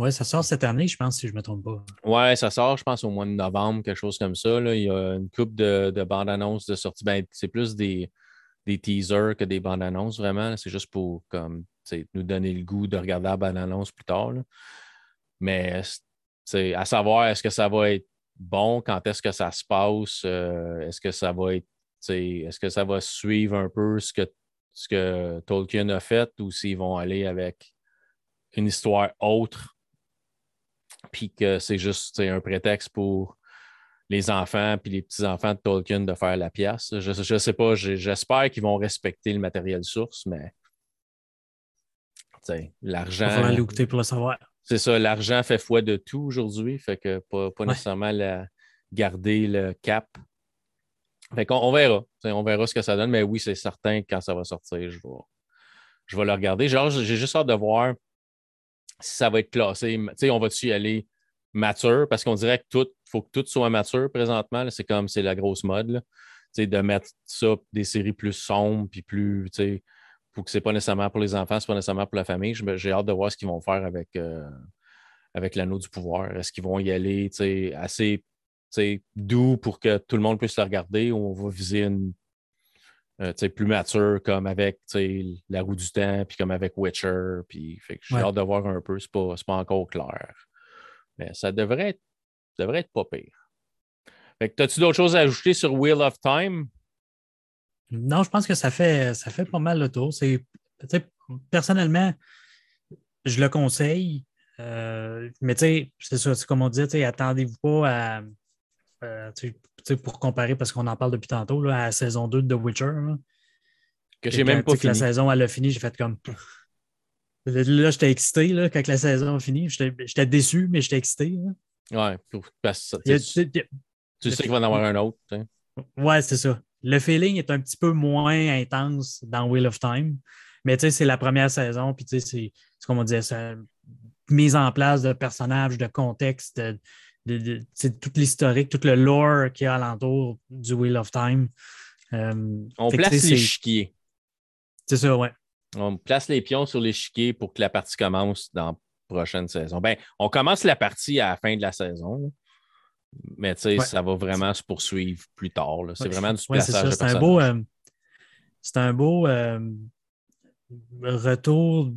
Oui, ça sort cette année, je pense, si je ne me trompe pas. Oui, ça sort, je pense, au mois de novembre, quelque chose comme ça. Là. Il y a une coupe de, de bandes-annonces de sortie. Ben, c'est plus des, des teasers que des bandes-annonces, vraiment. C'est juste pour comme, nous donner le goût de regarder la bande-annonce plus tard. Mais à savoir, est-ce que ça va être bon? Quand est-ce que ça se passe? Euh, est-ce que ça va être. Est-ce que ça va suivre un peu ce que, ce que Tolkien a fait ou s'ils vont aller avec une histoire autre puis que c'est juste un prétexte pour les enfants puis les petits-enfants de Tolkien de faire la pièce. Je ne sais pas, j'espère qu'ils vont respecter le matériel source, mais l'argent. Il va pour le savoir. C'est ça, l'argent fait foi de tout aujourd'hui, fait que pas, nécessairement garder le cap. Fait qu'on on verra. On verra ce que ça donne, mais oui, c'est certain que quand ça va sortir, je vais, je vais le regarder. Genre, j'ai juste hâte de voir si ça va être classé. on va-tu y aller mature? Parce qu'on dirait que tout, faut que tout soit mature présentement. C'est comme c'est la grosse mode. de mettre ça, des séries plus sombres, puis plus, pour que c'est pas nécessairement pour les enfants, c'est pas nécessairement pour la famille. J'ai hâte de voir ce qu'ils vont faire avec, euh, avec l'anneau du pouvoir. Est-ce qu'ils vont y aller assez doux pour que tout le monde puisse le regarder ou on va viser une euh, plus mature comme avec la roue du temps, puis comme avec Witcher. Puis j'ai hâte de voir un peu, c'est pas, pas encore clair. Mais ça devrait être, devrait être pas pire. Fait as-tu d'autres choses à ajouter sur Wheel of Time? Non, je pense que ça fait, ça fait pas mal le tour. personnellement, je le conseille. Euh, mais c'est ça, c'est comme on dit, attendez-vous pas à. Euh, pour comparer, parce qu'on en parle depuis tantôt, là, à la saison 2 de The Witcher. que j'ai même pas fini. la saison, elle a fini, j'ai fait comme. Là, j'étais excité là, quand la saison a fini. J'étais déçu, mais j'étais excité. Ouais, parce que tu, sais qu'il va en avoir un autre. Ouais, c'est ça. Le feeling est un petit peu moins intense dans Wheel of Time. Mais tu sais, c'est la première saison, puis tu sais, c'est comme on disait, c'est mise en place de personnages, de contexte, de, tout l'historique, tout le lore qu'il y a alentour du Wheel of Time. Euh, on place l'échiquier. C'est ça, ouais. On place les pions sur l'échiquier pour que la partie commence dans la prochaine saison. Ben, on commence la partie à la fin de la saison. Mais tu sais, ça va vraiment se poursuivre plus tard. C'est vraiment du plaçage C'est un beau, euh, c'est un beau euh, retour,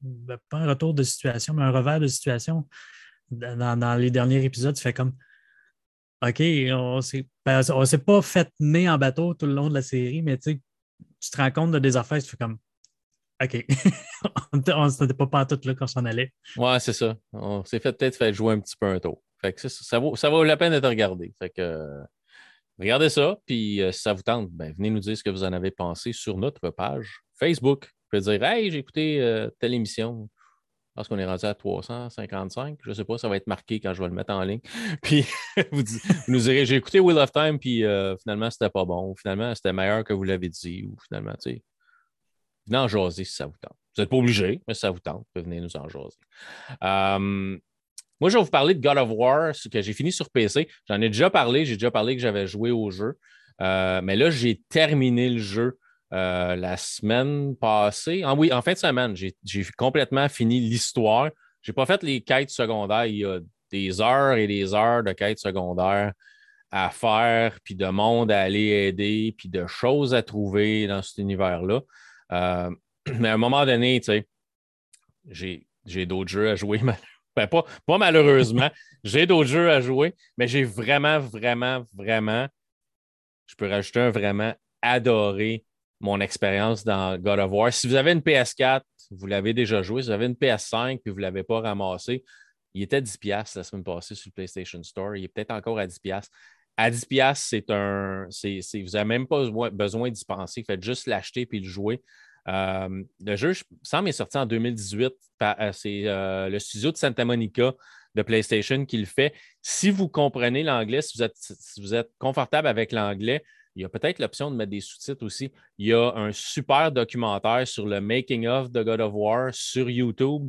ben, pas un retour de situation, mais un revers de situation dans, les derniers épisodes, tu fais comme OK, on ne ben, s'est pas fait mener en bateau tout le long de la série, mais tu te rends compte de des affaires, tu fais comme OK. on n'était pas tout là quand on s'en allait. Ouais, c'est ça. On s'est fait peut-être faire jouer un petit peu un tour. Fait que ça, vaut, ça vaut la peine d'être regardé. Fait regardez ça, puis euh, si ça vous tente, ben, venez nous dire ce que vous en avez pensé sur notre page Facebook. Vous pouvez dire Hey, j'ai écouté euh, telle émission. Parce qu'on est rendu à 355. Je ne sais pas, ça va être marqué quand je vais le mettre en ligne. Puis vous, nous direz, j'ai écouté Wheel of Time, puis euh, finalement, c'était pas bon. Finalement, c'était meilleur que vous l'avez dit. Ou finalement, tu sais, venez en jaser si ça vous tente. Vous n'êtes pas obligé, mais si ça vous tente, venir nous en jaser. Euh, moi, je vais vous parler de God of War, ce que j'ai fini sur PC. J'en ai déjà parlé, j'ai déjà parlé que j'avais joué au jeu. Euh, mais là, j'ai terminé le jeu euh, la semaine passée. Ah, oui, en fin de semaine, j'ai complètement fini l'histoire. Je n'ai pas fait les quêtes secondaires. Il y a des heures et des heures de quêtes secondaires à faire, puis de monde à aller aider, puis de choses à trouver dans cet univers-là. Euh, mais à un moment donné, tu sais, j'ai d'autres jeux à jouer. Ben, pas, pas malheureusement. j'ai d'autres jeux à jouer, mais j'ai vraiment, vraiment, vraiment, je peux rajouter un vraiment adoré mon expérience dans God of War. Si vous avez une PS4, vous l'avez déjà joué. Si vous avez une PS5 et vous ne l'avez pas ramassé, il était à 10$ la semaine passée sur le PlayStation Store. Il est peut-être encore à 10$. À 10$, c'est un. vous n'avez même pas besoin d'y penser. Faites juste l'acheter et le jouer. Euh, le jeu, ça m'est sorti en 2018. Euh, c'est euh, le studio de Santa Monica de PlayStation qui le fait. Si vous comprenez l'anglais, si vous êtes confortable avec l'anglais, il y a peut-être l'option de mettre des sous-titres aussi. Il y a un super documentaire sur le making-of de God of War sur YouTube,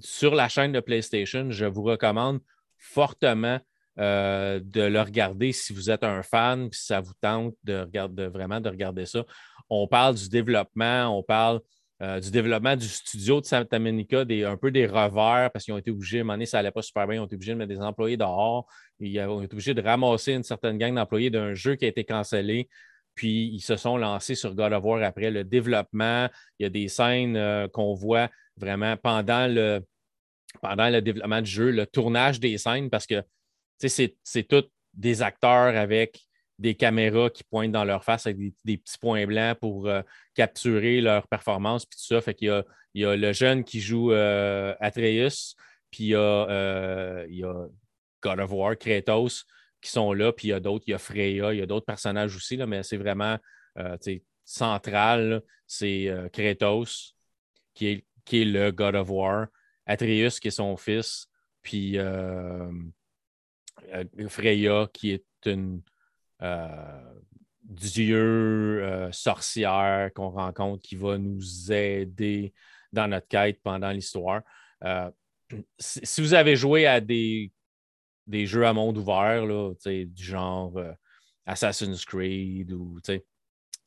sur la chaîne de PlayStation. Je vous recommande fortement euh, de le regarder si vous êtes un fan, si ça vous tente de, regarder, vraiment de regarder ça. On parle du développement, on parle euh, du développement du studio de Santa Monica, un peu des revers parce qu'ils ont été obligés, à un moment donné, ça n'allait pas super bien, ils ont été obligés de mettre des employés dehors, ils ont été obligés de ramasser une certaine gang d'employés d'un jeu qui a été cancellé. Puis ils se sont lancés sur God of War après le développement. Il y a des scènes euh, qu'on voit vraiment pendant le, pendant le développement du jeu, le tournage des scènes, parce que c'est tous des acteurs avec des caméras qui pointent dans leur face avec des, petits points blancs pour euh, capturer leur performance, puis tout ça. Fait qu'il y a, il y a le jeune qui joue euh, Atreus, puis il y, a, euh, il y, a, God of War, Kratos, qui sont là. Puis il y a d'autres, il y a Freya, il y a d'autres personnages aussi, là, mais c'est vraiment central. C'est Kratos, qui est, qui est le God of War, Atreus, qui est son fils, puis Freya, qui est une dieu sorcière qu'on rencontre qui va nous aider dans notre quête pendant l'histoire. Euh, si vous avez joué à des, jeux à monde ouvert, du genre euh, Assassin's Creed, ou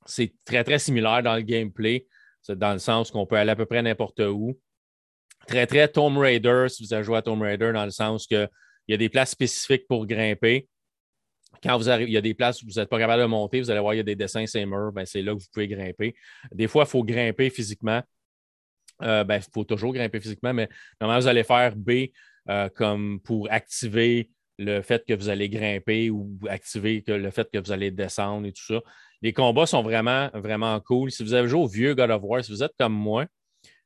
c'est très, très similaire dans le gameplay, dans le sens qu'on peut aller à peu près n'importe où. Très, très Tomb Raider, si vous avez joué à Tomb Raider, dans le sens qu'il y a des places spécifiques pour grimper. Quand vous arrivez, il y a des places où vous n'êtes pas capable de monter, vous allez voir, il y a des dessins, ces murs, ben, c'est là que vous pouvez grimper. Des fois, il faut grimper physiquement. Euh, ben, il faut toujours grimper physiquement, mais normalement, vous allez faire B euh, comme pour activer le fait que vous allez grimper ou activer le fait que vous allez descendre et tout ça. Les combats sont vraiment, vraiment cool. Si vous avez joué au vieux God of War, si vous êtes comme moi,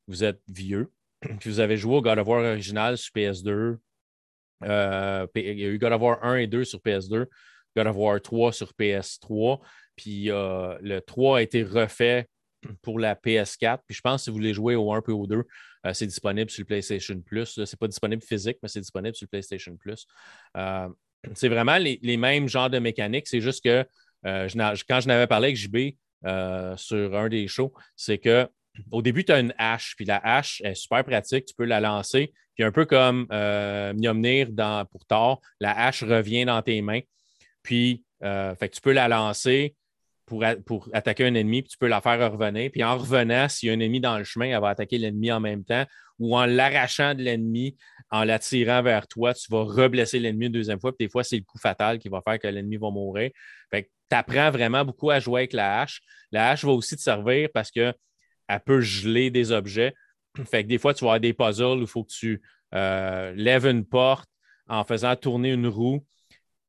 vous êtes vieux, puis vous avez joué au God of War original sur PS2, euh, il y a eu God of War 1 et 2 sur PS2, God of War 3 sur PS3, puis le 3 a été refait pour la PS4. Puis je pense que si vous voulez jouer au 1 et au 2, euh, c'est disponible sur le PlayStation Plus. Ce n'est pas disponible physique, mais c'est disponible sur le PlayStation Plus. Euh, c'est vraiment les, mêmes genres de mécaniques. C'est juste que euh, quand je n'avais parlé avec JB sur un des shows, c'est que au début, tu as une hache, puis la hache est super pratique, tu peux la lancer, puis un peu comme Mjolnir dans, pour Thor, la hache revient dans tes mains, puis fait tu peux la lancer, pour, attaquer un ennemi, puis tu peux la faire revenir. Puis en revenant, s'il y a un ennemi dans le chemin, elle va attaquer l'ennemi en même temps. Ou en l'arrachant de l'ennemi, en l'attirant vers toi, tu vas reblesser l'ennemi une deuxième fois. Puis des fois, c'est le coup fatal qui va faire que l'ennemi va mourir. Fait que tu apprends vraiment beaucoup à jouer avec la hache. La hache va aussi te servir parce qu'elle peut geler des objets. Fait que des fois, tu vas avoir des puzzles où il faut que tu euh, lèves une porte en faisant tourner une roue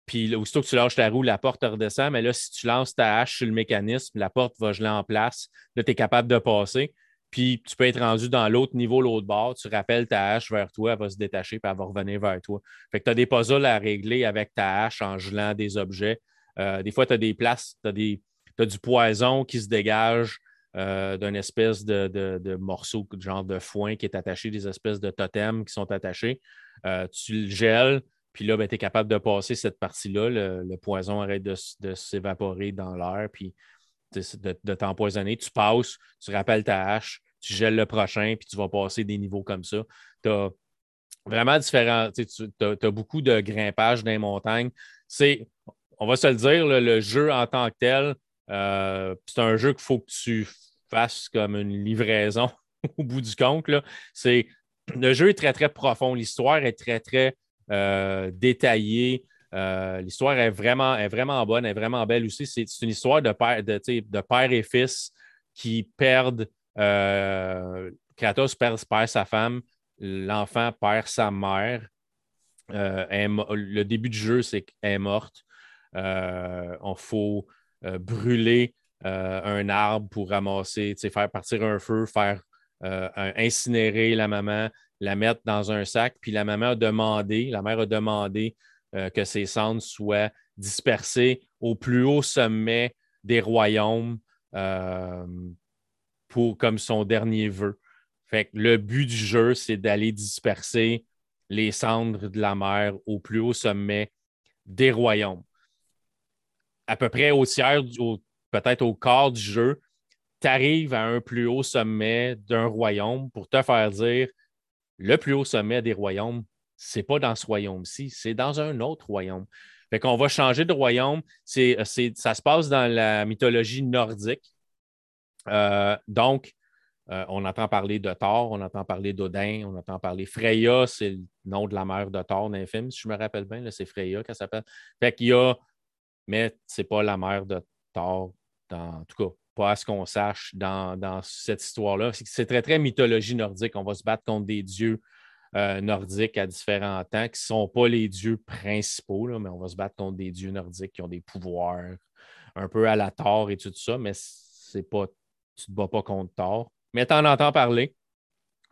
puis aussitôt que tu lâches ta roue, la porte redescend. Mais là, si tu lances ta hache sur le mécanisme, la porte va geler en place. Là, tu es capable de passer. Puis tu peux être rendu dans l'autre niveau, l'autre bord. Tu rappelles ta hache vers toi, elle va se détacher puis elle va revenir vers toi. Fait que tu as des puzzles à régler avec ta hache en gelant des objets. Euh, des fois, tu as des places, tu as, du poison qui se dégage euh, d'une espèce de, de, morceau, genre de foin qui est attaché, des espèces de totems qui sont attachés. Euh, tu le gèles, puis là, ben, tu es capable de passer cette partie-là. Le, poison arrête de, s'évaporer dans l'air, puis de, t'empoisonner. Tu passes, tu rappelles ta hache, tu gèles le prochain, puis tu vas passer des niveaux comme ça. Tu as vraiment différents. Tu as, beaucoup de grimpage dans les montagnes. C'est, on va se le dire, le jeu en tant que tel, euh, c'est un jeu qu'il faut que tu fasses comme une livraison au bout du compte. Le jeu est très, très profond. L'histoire est très, très euh, détaillé. Euh, l'histoire est vraiment, est vraiment bonne, est vraiment belle aussi. C'est une histoire de père, de, de père et fils qui perdent. Euh, Kratos perd, sa femme, l'enfant perd sa mère. le début du jeu, c'est qu'elle est morte. on faut brûler un arbre pour ramasser, faire partir un feu, faire incinérer la maman, la mettre dans un sac. Puis la maman a demandé, la mère a demandé euh, que ses cendres soient dispersées au plus haut sommet des royaumes euh, pour, comme son dernier vœu. Fait que le but du jeu, c'est d'aller disperser les cendres de la mère au plus haut sommet des royaumes. À peu près au tiers, peut-être au quart du jeu, tu arrives à un plus haut sommet d'un royaume pour te faire dire le plus haut sommet des royaumes, c'est pas dans ce royaume-ci, c'est dans un autre royaume. Fait qu'on va changer de royaume. C'est, ça se passe dans la mythologie nordique. Euh, donc, euh, on entend parler de Thor, on entend parler d'Odin, on entend parler Freya, c'est le nom de la mère de Thor dans si je me rappelle bien, c'est Freya qu'elle s'appelle. Fait qu'il y a, mais c'est pas la mère de Thor, en tout cas, à ce qu'on sache dans, cette histoire-là. C'est très, très mythologie nordique. On va se battre contre des dieux euh, nordiques à différents temps qui ne sont pas les dieux principaux, mais on va se battre contre des dieux nordiques qui ont des pouvoirs un peu à la Thor et tout ça, mais c'est pas, tu ne te bats pas contre Thor. Mais tu en entends parler.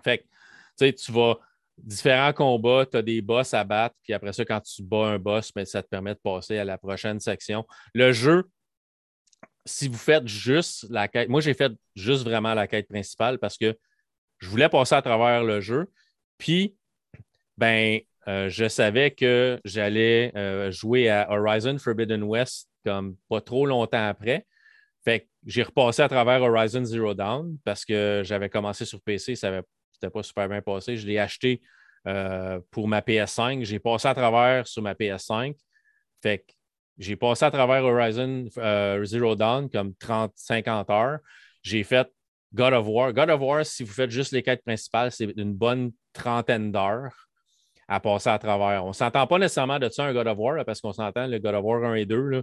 Fait que, tu vas différents combats, tu as des boss à battre, puis après ça, quand tu bats un boss, ben, ça te permet de passer à la prochaine section. Le jeu, si vous faites juste la quête, moi j'ai fait juste vraiment la quête principale parce que je voulais passer à travers le jeu, puis ben euh, je savais que j'allais euh, jouer à Horizon Forbidden West comme pas trop longtemps après. Fait que j'ai repassé à travers Horizon Zero Dawn parce que j'avais commencé sur PC, ça n'était pas super bien passé. Je l'ai acheté euh, pour ma PS5. J'ai passé à travers sur ma PS5. Fait que j'ai passé à travers Horizon Zero Dawn comme 30-50 heures. J'ai fait God of War. God of War, si vous faites juste les quêtes principales, c'est une bonne trentaine d'heures à passer à travers. On ne s'entend pas nécessairement de ça un God of War, parce qu'on s'entend le God of War 1 et 2.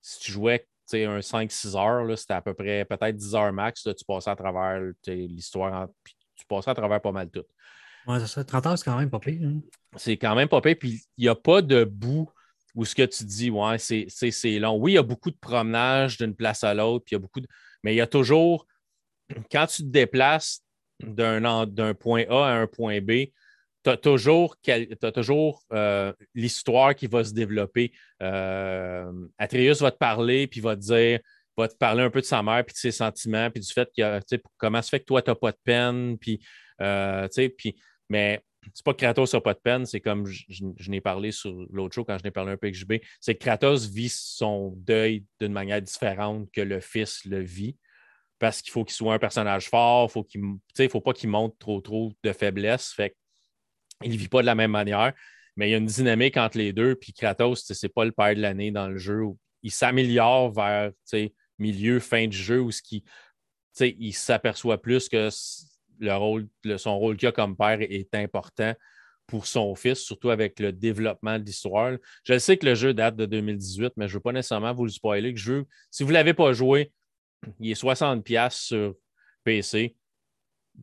si tu jouais un 5-6 heures, c'était à peu près peut-être 10 heures max. tu passais à travers l'histoire, tu passais à travers pas mal tout. Oui, c'est ça. 30 heures, c'est quand même pas pire. Hein. C'est quand même pas pire. Puis il n'y a pas de bout où ce que tu dis, ouais, c'est long. Oui, il y a beaucoup de promenage d'une place à l'autre, puis il y a beaucoup de... Mais il y a toujours, quand tu te déplaces d'un point A à un point B, tu as toujours, toujours euh, l'histoire qui va se développer. Euh, Atreus va te parler, puis va te dire, va te parler un peu de sa mère, puis de ses sentiments, puis du fait que, comment ça fait que toi, tu n'as pas de peine, puis, euh, puis, mais c'est pas que Kratos n'a pas de peine, c'est comme je, n'ai parlé sur l'autre show quand je n'ai parlé un peu avec JB, c'est que Kratos vit son deuil d'une manière différente que le fils le vit parce qu'il faut qu'il soit un personnage fort, faut il ne faut pas qu'il montre trop trop de faiblesse. Fait il ne vit pas de la même manière, mais il y a une dynamique entre les deux. Puis Kratos, ce n'est pas le père de l'année dans le jeu. Il s'améliore vers milieu, fin du jeu où ce qui, il s'aperçoit plus que le rôle, son rôle qu'il a comme père est important pour son fils, surtout avec le développement de l'histoire. Je sais que le jeu date de 2018, mais je ne veux pas nécessairement vous le spoiler. Que si vous ne l'avez pas joué, il est 60$ sur PC.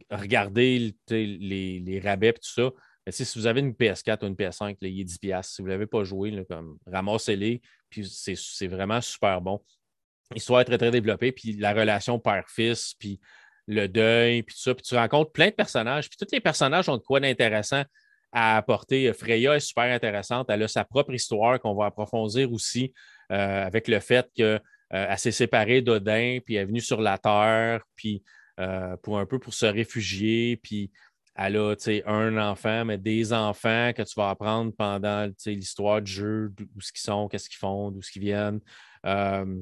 Regardez les, rabais et tout ça si vous avez une PS4 ou une PS5, il est 10$. Si vous ne l'avez pas joué, ramassez-les. Puis c'est vraiment super bon. L'histoire est très, très développée. Puis la relation père-fils, puis le deuil, puis tout ça. Puis tu rencontres plein de personnages. Puis tous les personnages ont de quoi d'intéressant à apporter. Freya est super intéressante. Elle a sa propre histoire qu'on va approfondir aussi euh, avec le fait qu'elle euh, s'est séparée d'Odin, puis elle est venue sur la Terre, puis euh, pour un peu pour se réfugier, puis elle a un enfant, mais des enfants que tu vas apprendre pendant l'histoire du jeu, où ce qu'ils sont, qu'est-ce qu'ils font, d'où ce qu'ils viennent. Euh,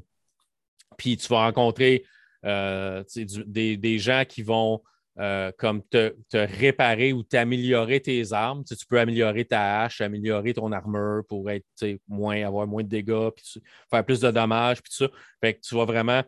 puis tu vas rencontrer euh, des, gens qui vont euh, comme te, réparer ou t'améliorer tes armes. tu peux améliorer ta hache, améliorer ton armure pour être moins, avoir moins de dégâts, puis faire plus de dommages, puis ça. Fait que tu vas vraiment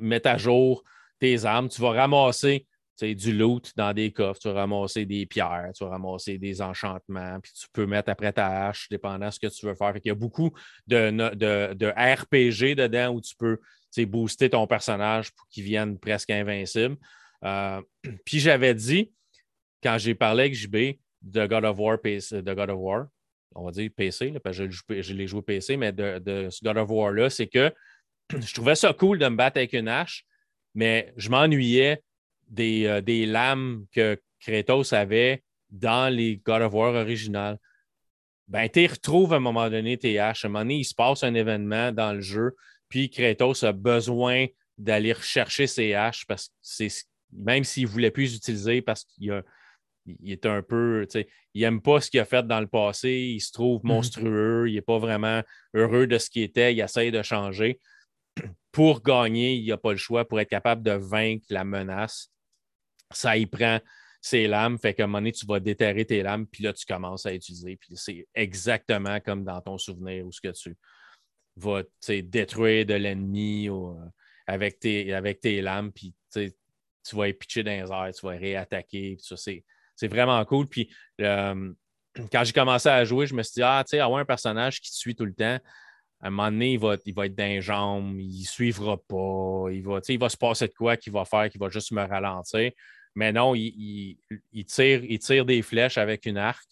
mettre à jour tes armes. Tu vas ramasser du loot dans des coffres, tu vas ramasser des pierres, tu vas ramasser des enchantements, puis tu peux mettre après ta hache, dépendant de ce que tu veux faire. Il y a beaucoup de, de, RPG dedans où tu peux booster ton personnage pour qu'il vienne presque invincible. Euh, puis j'avais dit, quand j'ai parlé avec JB de God of War, de God of War, on va dire PC, parce que je, l'ai joué PC, mais de, ce God of War-là, c'est que je trouvais ça cool de me battre avec une hache, mais je m'ennuyais euh, des, lames que Kratos avait dans les God of War originales. Ben, tu retrouves à un moment donné tes haches. À un moment donné, il se passe un événement dans le jeu, puis Kratos a besoin d'aller rechercher ses haches parce que c'est même s'il ne voulait plus les utiliser parce qu'il est un peu, il n'aime pas ce qu'il a fait dans le passé, il se trouve mhm. monstrueux, il n'est pas vraiment heureux de ce qu'il était, il essaye de changer. Pour gagner, il n'a pas le choix pour être capable de vaincre la menace ça y prend ses lames. Fait qu'à un moment donné, tu vas déterrer tes lames, puis là, tu commences à utiliser. Puis c'est exactement comme dans ton souvenir où ce que tu vas détruire de l'ennemi euh, avec, tes, avec tes lames, puis tu vas pitcher dans les airs, tu vas réattaquer. C'est vraiment cool. Puis euh, quand j'ai commencé à jouer, je me suis dit, ah, tu sais, avoir un personnage qui te suit tout le temps, à un moment donné, il va, il va être dans les jambes, il ne suivra pas, il va, il va se passer de quoi qu'il va faire, qu'il va juste me ralentir. Mais non, il, tire, il tire des flèches avec une arc,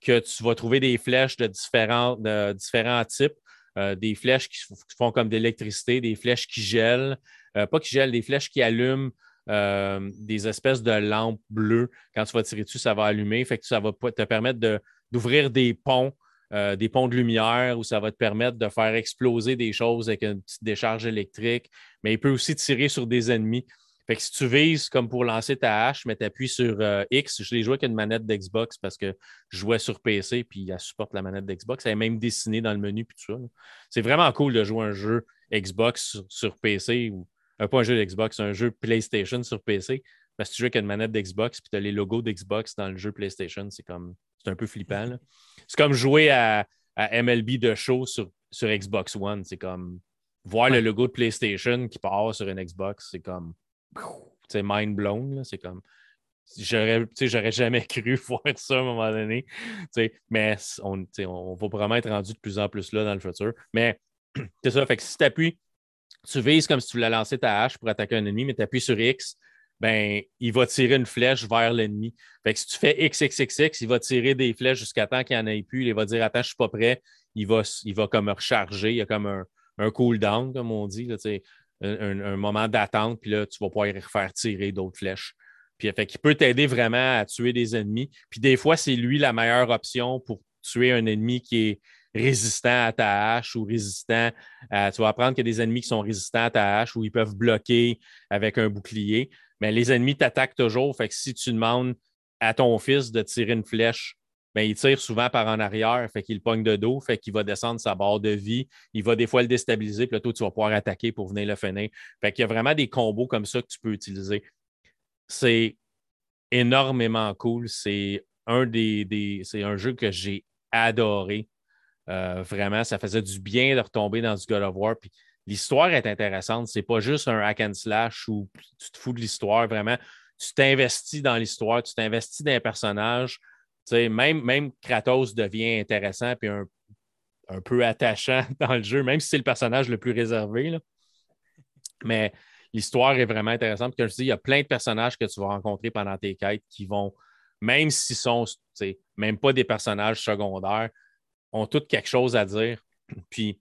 que tu vas trouver des flèches de différents, de différents types, euh, des flèches qui font comme de l'électricité, des flèches qui gèlent, euh, pas qui gèlent, des flèches qui allument euh, des espèces de lampes bleues. Quand tu vas tirer dessus, ça va allumer. Fait ça va te permettre d'ouvrir des ponts, des ponts de lumière, où ça va te permettre de faire exploser des choses avec une petite décharge électrique. Mais il peut aussi tirer sur des ennemis. Fait que si tu vises comme pour lancer ta hache, mais tu appuies sur euh, X, je l'ai joué avec une manette d'Xbox parce que je jouais sur PC puis elle supporte la manette d'Xbox. Elle est même dessinée dans le menu puis tout ça. C'est vraiment cool de jouer un jeu Xbox sur, PC ou euh, pas un jeu d'Xbox, un jeu PlayStation sur PC. Parce que tu joues avec une manette d'Xbox puis tu as les logos d'Xbox dans le jeu PlayStation, c'est comme c'est un peu flippant. C'est comme jouer à, MLB de show sur, sur Xbox One. C'est comme voir le logo de PlayStation qui part sur une Xbox, c'est comme c'est mind blown. C'est comme. J'aurais jamais cru voir ça à un moment donné. Mais on, on va vraiment être rendu de plus en plus là dans le futur. Mais c'est ça. Fait que si tu appuies, tu vises comme si tu voulais lancer ta hache pour attaquer un ennemi, mais tu appuies sur X, ben, il va tirer une flèche vers l'ennemi. Fait que si tu fais XXXX, il va tirer des flèches jusqu'à temps qu'il n'y en ait plus. Il va dire Attends, je suis pas prêt. Il va, il va comme recharger. Il y a comme un, un cooldown, comme on dit. Là, un, moment d'attente, puis là, tu vas pouvoir faire tirer d'autres flèches. Puis fait qu'il peut t'aider vraiment à tuer des ennemis. Puis des fois, c'est lui la meilleure option pour tuer un ennemi qui est résistant à ta hache ou résistant à. Tu vas apprendre qu'il y a des ennemis qui sont résistants à ta hache ou ils peuvent bloquer avec un bouclier. Mais les ennemis t'attaquent toujours. Fait que si tu demandes à ton fils de tirer une flèche ben, il tire souvent par en arrière, fait qu'il pogne de dos, fait qu'il va descendre sa barre de vie. Il va des fois le déstabiliser, puis là, toi, tu vas pouvoir attaquer pour venir le finir. Fait qu'il y a vraiment des combos comme ça que tu peux utiliser. C'est énormément cool. C'est un des, c'est un jeu que j'ai adoré. Euh, vraiment, ça faisait du bien de retomber dans du God of War. Puis l'histoire est intéressante. C'est pas juste un hack and slash où tu te fous de l'histoire. Vraiment, tu t'investis dans l'histoire, tu t'investis dans un même, même Kratos devient intéressant et un, peu attachant dans le jeu, même si c'est le personnage le plus réservé. Mais l'histoire est vraiment intéressante. comme je dis, il y a plein de personnages que tu vas rencontrer pendant tes quêtes qui vont, même s'ils sont même pas des personnages secondaires, ont tous quelque chose à dire. Puis,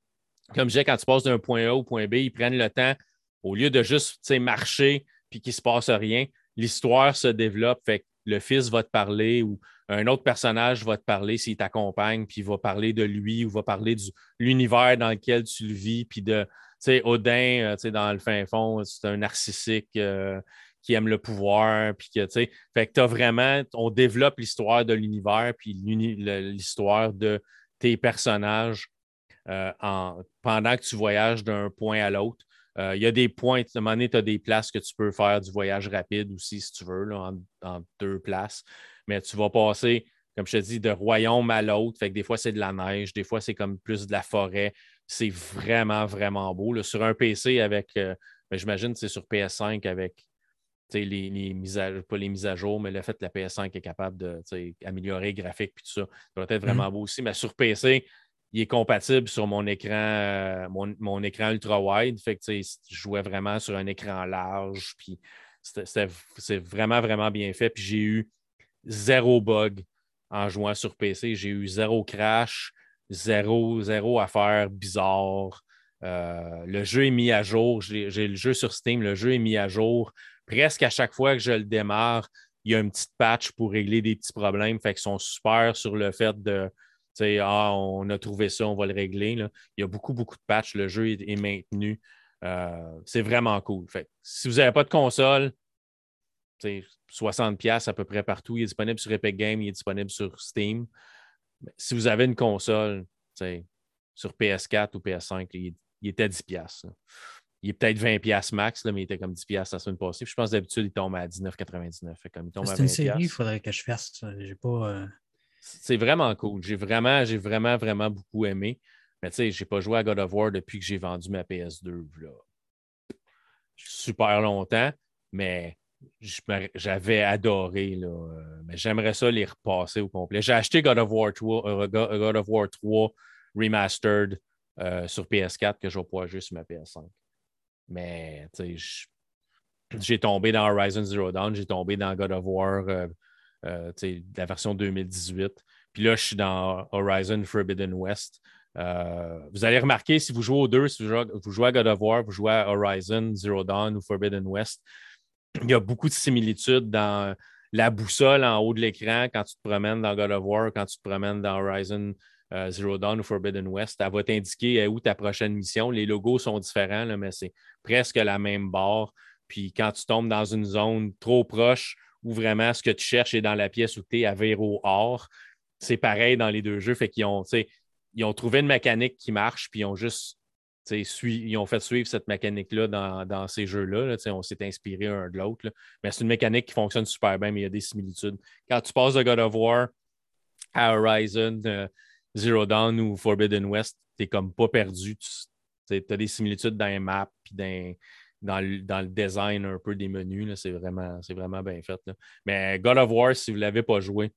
comme je disais, quand tu passes d'un point A au point B, ils prennent le temps, au lieu de juste marcher puis qu'il ne se passe rien, l'histoire se développe. Fait le fils va te parler ou un autre personnage va te parler s'il t'accompagne, puis il va parler de lui ou va parler de l'univers dans lequel tu le vis, puis de, tu sais, Odin, euh, dans le fin fond, c'est un narcissique euh, qui aime le pouvoir, puis que, tu sais, fait que tu as vraiment, on développe l'histoire de l'univers, puis l'histoire de tes personnages euh, pendant que tu voyages d'un point à l'autre. Il y a des points, à un moment donné, tu as des places que tu peux faire du voyage rapide aussi, si tu veux, en deux places mais tu vas passer, comme je te dis, de royaume à l'autre. Fait que des fois, c'est de la neige, des fois, c'est comme plus de la forêt. C'est vraiment, vraiment beau. Sur un PC avec, euh, ben, j'imagine, c'est sur PS5 avec les, les mises à, pas les mises à jour, mais le fait que la PS5 est capable d'améliorer les graphiques et tout ça. Ça va être vraiment mm-hmm. beau aussi. Mais sur PC, il est compatible sur mon écran, euh, mon, écran ultra-wide. Fait je jouais vraiment sur un écran large. Puis c'est vraiment, vraiment bien fait. Puis j'ai eu zéro bug en jouant sur PC. J'ai eu zéro crash, zéro, zéro affaire bizarre. Euh, le jeu est mis à jour. J'ai le jeu sur Steam, le jeu est mis à jour. Presque à chaque fois que je le démarre, il y a une petite patch pour régler des petits problèmes. Fait sont super sur le fait de Ah, on a trouvé ça, on va le régler. Il y a beaucoup, beaucoup de patchs. Le jeu est, maintenu. Euh, c'est vraiment cool. Fait si vous n'avez pas de console, 60$ à peu près partout. Il est disponible sur Epic Games, il est disponible sur Steam. si vous avez une console, sur PS4 ou PS5, il, était à 10$. Il est peut-être 20$ max, mais il était comme 10$ la semaine passée. je pense d'habitude, il tombe à 19,99$. C'est une série, il faudrait que je fasse. J'ai pas. Euh, C'est vraiment cool. J'ai vraiment, j'ai vraiment, vraiment beaucoup aimé. Mais tu sais, j'ai pas joué à God of War depuis que j'ai vendu ma PS2. Super longtemps, mais j'avais adoré. Là, euh, mais j'aimerais ça les repasser au complet. J'ai acheté God of War 3, euh, God of War 3 Remastered euh, sur PS4 que je vais pouvoir jouer sur ma PS5. Mais j'ai tombé dans Horizon Zero Dawn, j'ai tombé dans God of War, la version 2018. Puis là, je suis dans Horizon Forbidden West. vous allez remarquer, si vous jouez aux deux, si vous jouez, vous jouez, à God of War, vous jouez à Horizon Zero Dawn ou Forbidden West, il y a beaucoup de similitudes dans la boussole en haut de l'écran quand tu te promènes dans God of War, quand tu te promènes dans Horizon euh, Zero Dawn ou Forbidden West. Elle va t'indiquer où ta prochaine mission. Les logos sont différents, mais c'est presque la même barre. Puis quand tu tombes dans une zone trop proche où vraiment ce que tu cherches est dans la pièce où tu es à Véro Or, c'est pareil dans les deux jeux. Fait qu'ils ont, ils ont trouvé une mécanique qui marche, puis ils ont juste ils ont fait suivre cette mécanique-là dans, ces jeux-là. on s'est inspiré un de l'autre. Mais c'est une mécanique qui fonctionne super bien, mais il y a des similitudes. Quand tu passes de God of War à Horizon, euh, Zero Dawn ou Forbidden West, tu n'es comme pas perdu. Tu as des similitudes dans les maps puis dans, le, design un peu des menus. C'est vraiment, vraiment bien fait. Mais God of War, si vous ne l'avez pas joué,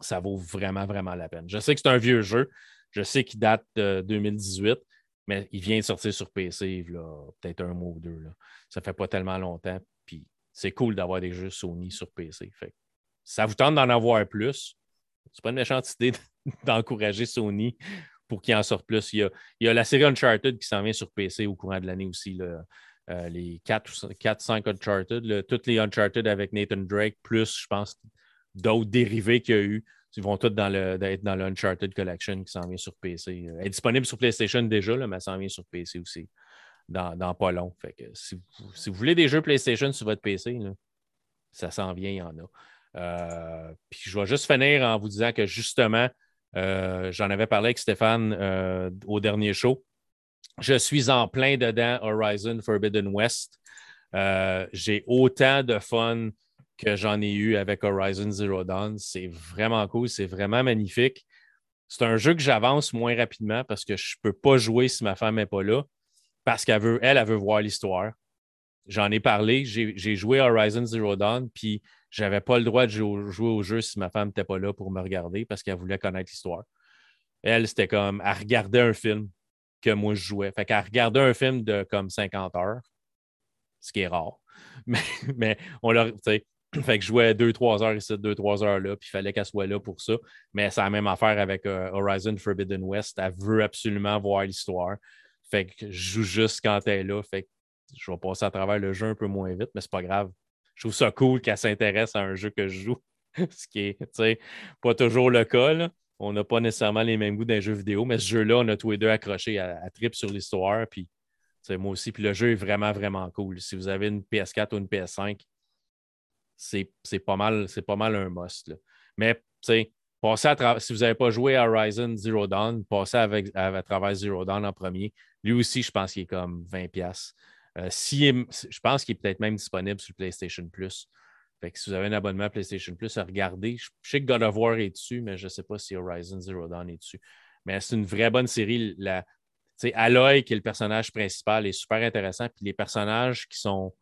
ça vaut vraiment, vraiment la peine. Je sais que c'est un vieux jeu. Je sais qu'il date de 2018 mais il vient de sortir sur PC, peut-être un mois ou deux. Là. Ça fait pas tellement longtemps. Puis c'est cool d'avoir des jeux Sony sur PC. Fait ça vous tente d'en avoir plus. C'est pas une méchante idée d'encourager Sony pour qu'il en sorte plus. Il y, a, la série Uncharted qui s'en vient sur PC au courant de l'année aussi. Euh, les 4-5 Uncharted, toutes les Uncharted avec Nathan Drake, plus, je pense, d'autres dérivés qu'il y a eu. Ils vont tous être dans l'Uncharted Collection qui s'en vient sur PC. Elle est disponible sur PlayStation déjà, là, mais elle s'en vient sur PC aussi dans, pas long. Si, vous, voulez des jeux PlayStation sur votre PC, ça s'en vient, il y en a. Euh, puis je vais juste finir en vous disant que justement, euh, j'en avais parlé avec Stéphane au dernier show. Je suis en plein dedans Horizon Forbidden West. J'ai autant de fun que j'en ai eu avec Horizon Zero Dawn. C'est vraiment cool, c'est vraiment magnifique. C'est un jeu que j'avance moins rapidement parce que je ne peux pas jouer si ma femme n'est pas là, parce qu'elle veut, elle, elle veut voir l'histoire. J'en ai parlé, j'ai joué Horizon Zero Dawn, puis j'avais pas le droit de jouer au jeu si ma femme n'était pas là pour me regarder parce qu'elle voulait connaître l'histoire. Elle, c'était comme, elle regardait un film que moi je jouais. Fait qu'elle regardait un film de comme 50 heures, ce qui est rare. Mais, mais on leur, fait que je jouais 2-3 heures ici, 2-3 heures là, puis il fallait qu'elle soit là pour ça. Mais c'est la même affaire avec euh, Horizon Forbidden West. Elle veut absolument voir l'histoire. Fait que je joue juste quand elle est là. Fait que je vais passer à travers le jeu un peu moins vite, mais c'est pas grave. Je trouve ça cool qu'elle s'intéresse à un jeu que je joue. Ce qui est pas toujours le cas. On n'a pas nécessairement les mêmes goûts d'un jeu vidéo, mais ce jeu-là, on a tous les deux accroché à, à trip sur l'histoire. Puis moi aussi. Puis le jeu est vraiment, vraiment cool. Si vous avez une PS4 ou une PS5, c'est pas, mal, pas mal un must. Mais, passez à si vous n'avez pas joué à Horizon Zero Dawn, passez avec, à, travers Zero Dawn en premier. Lui aussi, je pense qu'il est comme 20$. Euh, si je pense qu'il est peut-être même disponible sur PlayStation Plus. Si vous avez un abonnement à PlayStation Plus, regardez. Je, sais que God of War est dessus, mais je ne sais pas si Horizon Zero Dawn est dessus. Mais c'est une vraie bonne série. La, Aloy, qui est le personnage principal, est super intéressant. Puis les personnages qui sont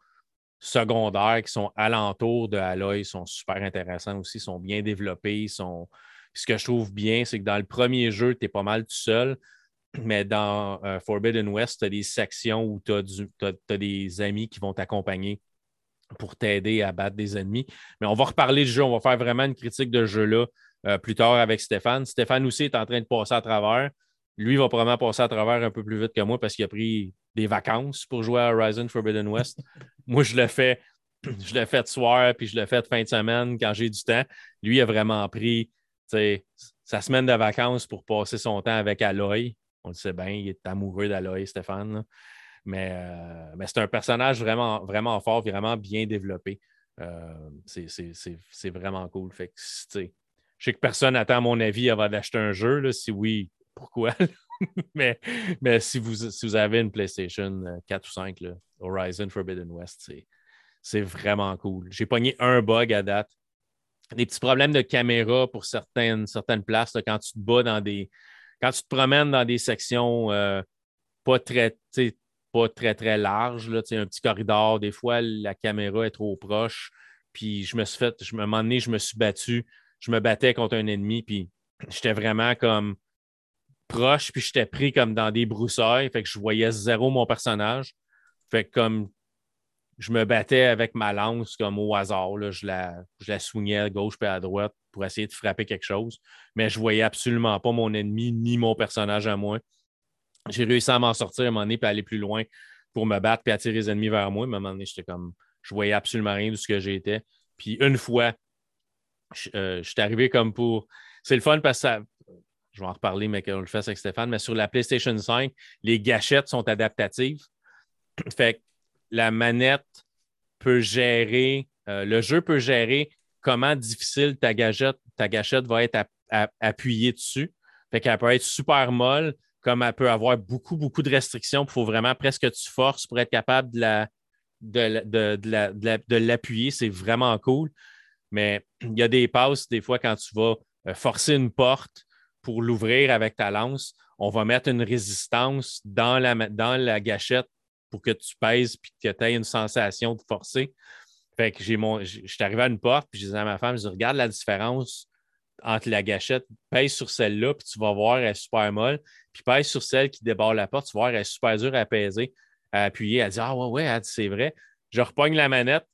secondaires qui sont alentour de Aloy sont super intéressants aussi, sont bien développés. Ce que je trouve bien, c'est que dans le premier jeu, tu es pas mal tout seul, mais dans euh, Forbidden West, tu as des sections où tu as, des amis qui vont t'accompagner pour t'aider à battre des ennemis. Mais on va reparler du jeu, on va faire vraiment une critique de jeu-là euh, plus tard avec Stéphane. Stéphane aussi est en train de passer à travers. Lui va probablement passer à travers un peu plus vite que moi parce qu'il a pris des vacances pour jouer à Horizon Forbidden West. Moi, je le fais, je le fais de soir, puis je le fais de fin de semaine quand j'ai du temps. Lui a vraiment pris sa semaine de vacances pour passer son temps avec Aloy. On le sait bien, il est amoureux d'Aloy, Stéphane. Mais, euh, mais c'est un personnage vraiment, vraiment fort, vraiment bien développé. Euh, c'est vraiment cool. Fait que, je sais que personne n'attend, mon avis, avant d'acheter un jeu. Là. Si oui, pourquoi? mais, mais si, vous, si vous avez une PlayStation 4 euh, ou 5, Horizon Forbidden West, c'est vraiment cool. J'ai pogné un bug à date. Des petits problèmes de caméra pour certaines, certaines places quand tu te dans des. Quand tu promènes dans des sections pas très, pas très, très larges, là, un petit corridor, des fois, la caméra est trop proche. Puis je me suis fait, je, je me suis battu, je me battais contre un ennemi, puis j'étais vraiment comme proche, puis j'étais pris comme dans des broussailles. Fait que je voyais zéro mon personnage. Fait que comme je me battais avec ma lance comme au hasard. Là, je, la, je la soignais à gauche et à droite pour essayer de frapper quelque chose. Mais je voyais absolument pas mon ennemi ni mon personnage à moi. J'ai réussi à m'en sortir à un moment donné puis aller plus loin pour me battre puis attirer les ennemis vers moi. À un moment donné, j'étais comme Je voyais absolument rien de ce que j'étais. Puis une fois, je, suis arrivé comme pour. C'est le fun parce que je vais en reparler, mais qu'on le fasse avec Stéphane, mais sur la PlayStation 5, les gâchettes sont adaptatives. fait que la manette peut gérer, euh, le jeu peut gérer comment difficile ta gâchette, ta gâchette va être appuyée dessus. Fait qu'elle peut être super molle, comme elle peut avoir beaucoup, beaucoup de restrictions. Il faut vraiment presque que tu forces pour être capable de la, de, l'appuyer. C'est vraiment cool. Mais il y a des passes, des fois, quand tu vas euh, forcer une porte pour l'ouvrir avec ta lance, on va mettre une résistance dans la, dans la gâchette pour que tu pèses et que tu aies une sensation de forcer. Fait que j'ai mon. Je suis arrivé à une porte, puis je disais à ma femme, je dis, regarde la différence entre la gâchette, pèse sur celle-là, puis tu vas voir, elle est super molle. Puis pèse sur celle qui débarre la porte, tu vas voir, elle est super dure à peser, à appuyer. Elle dit Ah ouais, ouais, c'est vrai. Je repogne la manette,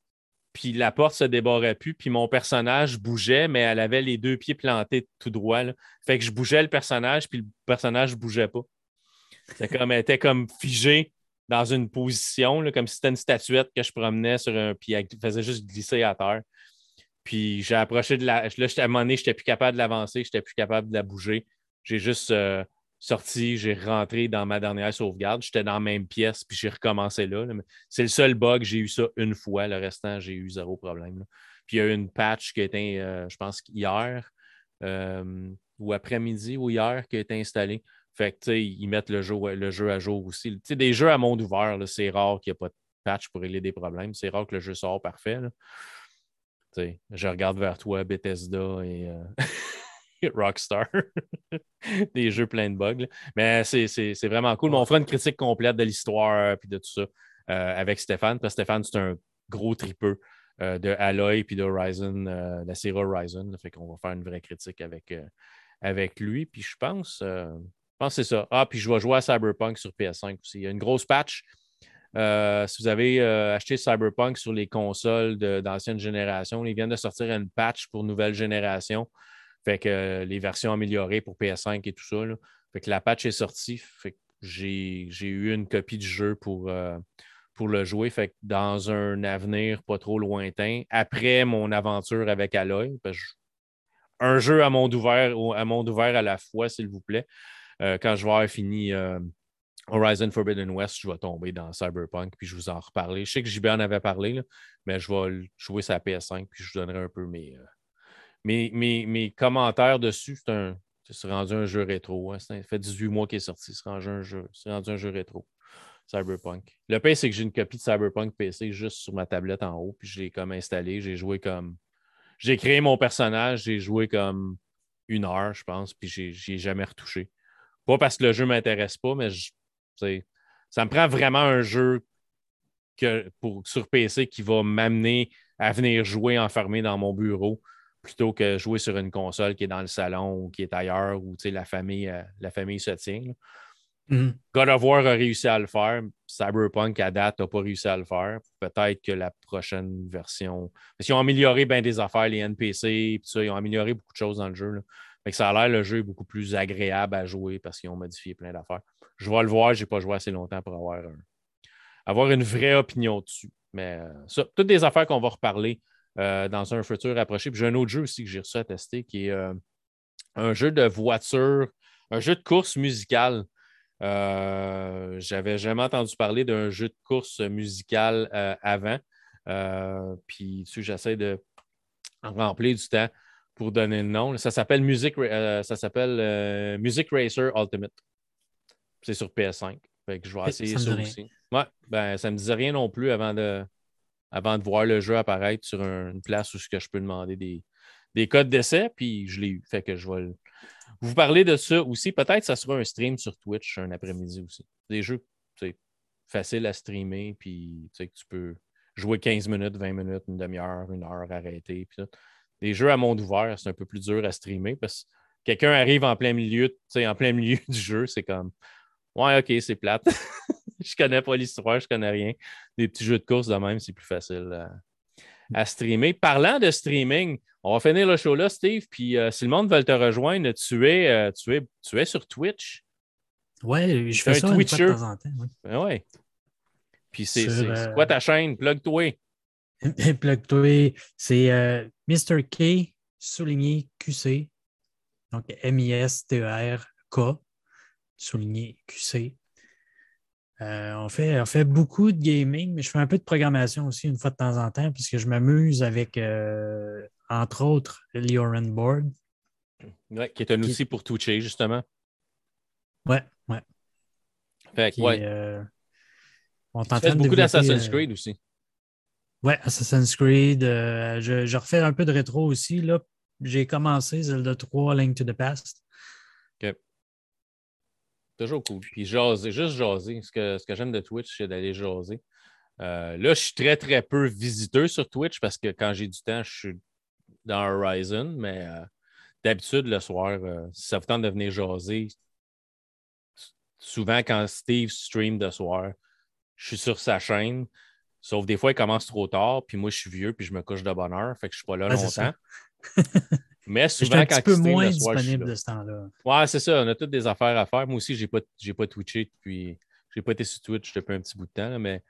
puis la porte se débarrait plus, puis mon personnage bougeait, mais elle avait les deux pieds plantés tout droit. Fait que je bougeais le personnage, puis le personnage ne bougeait pas. C'est comme, elle était comme figée dans une position, comme si c'était une statuette que je promenais sur un. Puis elle faisait juste glisser à terre. Puis j'ai approché de la. Là, à un moment donné, je n'étais plus capable de l'avancer, je n'étais plus capable de la bouger. J'ai juste euh, sorti, j'ai rentré dans ma dernière sauvegarde. J'étais dans la même pièce, puis j'ai recommencé là. C'est le seul bug, j'ai eu ça une fois. Le restant, j'ai eu zéro problème. Puis il y a eu une patch qui a été, euh, je pense, hier euh, ou après-midi ou hier qui a été installée. Fait que, ils mettent le jeu, le jeu à jour aussi. sais, des jeux à monde ouvert, c'est rare qu'il n'y ait pas de patch pour régler des problèmes. C'est rare que le jeu sorte parfait. Je regarde vers toi, Bethesda et euh, Rockstar. des jeux pleins de bugs. Mais c'est vraiment cool. on fera une critique complète de l'histoire et de tout ça euh, avec Stéphane. Parce que Stéphane, c'est un gros tripeux euh, de Aloy et de Horizon, la série Horizon. Fait qu'on va faire une vraie critique avec, avec lui. Puis je pense je pense que c'est ça. Ah, puis je vais jouer à Cyberpunk sur PS5 aussi. Il y a une grosse patch. Euh, si vous avez euh, acheté Cyberpunk sur les consoles d'ancienne génération, ils viennent de sortir une patch pour nouvelle génération. Fait que euh, les versions améliorées pour PS5 et tout ça. Fait que la patch est sortie. Fait que j'ai eu une copie du jeu pour, le jouer. Fait que dans un avenir pas trop lointain, après mon aventure avec Aloy, un jeu à monde ouvert, à monde ouvert à la fois, s'il vous plaît. Quand je vais avoir fini Horizon Forbidden West, je vais tomber dans Cyberpunk, puis je vous en reparler. Je sais que JB en avait parlé, mais je vais jouer sa PS5, puis je vous donnerai un peu mes, euh, mes, commentaires dessus. C'est un. rendu un jeu rétro. Hein. Ça fait 18 mois qu'il est sorti. C'est rendu un jeu, rendu un jeu rétro. Cyberpunk. Le pire, c'est que j'ai une copie de Cyberpunk PC juste sur ma tablette en haut, puis je l'ai comme installé. J'ai joué comme. J'ai créé mon personnage, j'ai joué comme une heure, je pense, puis j'ai jamais retouché. Pas parce que le jeu m'intéresse pas, mais ça me prend vraiment un jeu que, pour, sur PC qui va m'amener à venir jouer enfermé dans mon bureau plutôt que jouer sur une console qui est dans le salon ou qui est ailleurs où la famille, euh, la famille se tient. Mm-hmm. God of War a réussi à le faire. Cyberpunk, à date, n'a pas réussi à le faire. Peut-être que la prochaine version. Parce qu'ils ont amélioré bien des affaires, les NPC, ça, ils ont amélioré beaucoup de choses dans le jeu ça a l'air le jeu est beaucoup plus agréable à jouer parce qu'ils ont modifié plein d'affaires. Je vais le voir, je n'ai pas joué assez longtemps pour avoir, avoir une vraie opinion dessus. Mais euh, ça, toutes des affaires qu'on va reparler euh, dans un futur approché. Puis j'ai un autre jeu aussi que j'ai reçu à tester qui est euh, un jeu de voiture, un jeu de course musicale. J'avais jamais entendu parler d'un jeu de course musicale avant. puis j'essaie de remplir du temps pour donner le nom. Ça s'appelle Music, euh, ça s'appelle euh, Music Racer Ultimate. C'est sur PS5. Fait que je vais essayer ça, aussi. Ouais, ben, ça ne me disait rien non plus avant de, avant de voir le jeu apparaître sur une place où je peux demander des, des codes d'essai, puis je l'ai eu. Fait que je vais vous parler de ça aussi. Peut-être que ça sera un stream sur Twitch un après-midi aussi. Des jeux faciles à streamer, puis tu peux jouer 15 minutes, 20 minutes, une demi-heure, une heure, arrêter. Puis les jeux à monde ouvert, c'est un peu plus dur à streamer parce que quelqu'un arrive en plein milieu, en plein milieu du jeu, c'est comme Ouais, ok, c'est plate. je connais pas l'histoire, je connais rien. Des petits jeux de course de même, c'est plus facile à, streamer. Parlant de streaming, on va finir le show là, Steve. Puis euh, si le monde veut te rejoindre, tu es, euh, tu es, tu es sur Twitch. Ouais, je fais ça de temps en temps. Ben ouais. Puis c'est quoi euh, ta chaîne? Plug-toi. Plug-toi, c'est euh, Mr. K souligné QC. Donc M-I-S-T-E-R-K souligné QC. Euh, on, fait, on fait beaucoup de gaming, mais je fais un peu de programmation aussi une fois de temps en temps, puisque je m'amuse avec, euh, entre autres, l'Ioran Board. Oui, qui est un outil pour toucher, justement. Ouais, ouais. Fait ouais. Euh, on tu beaucoup d'Assassin's Creed aussi. Ouais, Assassin's Creed. je, je, refais un peu de rétro aussi. Là. J'ai commencé Zelda 3 Link to the Past. Toujours cool. Puis jaser, juste jaser. Ce que, ce que j'aime de Twitch, c'est d'aller jaser. Euh, là, je suis très, très peu visiteur sur Twitch parce que quand j'ai du temps, je suis dans Horizon, mais euh, d'habitude, le soir, euh, si ça vous tente de venir jaser, souvent quand Steve stream de soir, je suis sur sa chaîne. Sauf des fois, il commence trop tard, puis moi, je suis vieux, puis je me couche de bonne heure, fait que je ne suis pas là longtemps. Mais souvent, quand un peu moins disponible de ce temps-là. Ouais, c'est ça. On a toutes des affaires à faire. Moi aussi, je n'ai pas, pas twitché depuis. J'ai pas été sur Twitch depuis un petit bout de temps, mais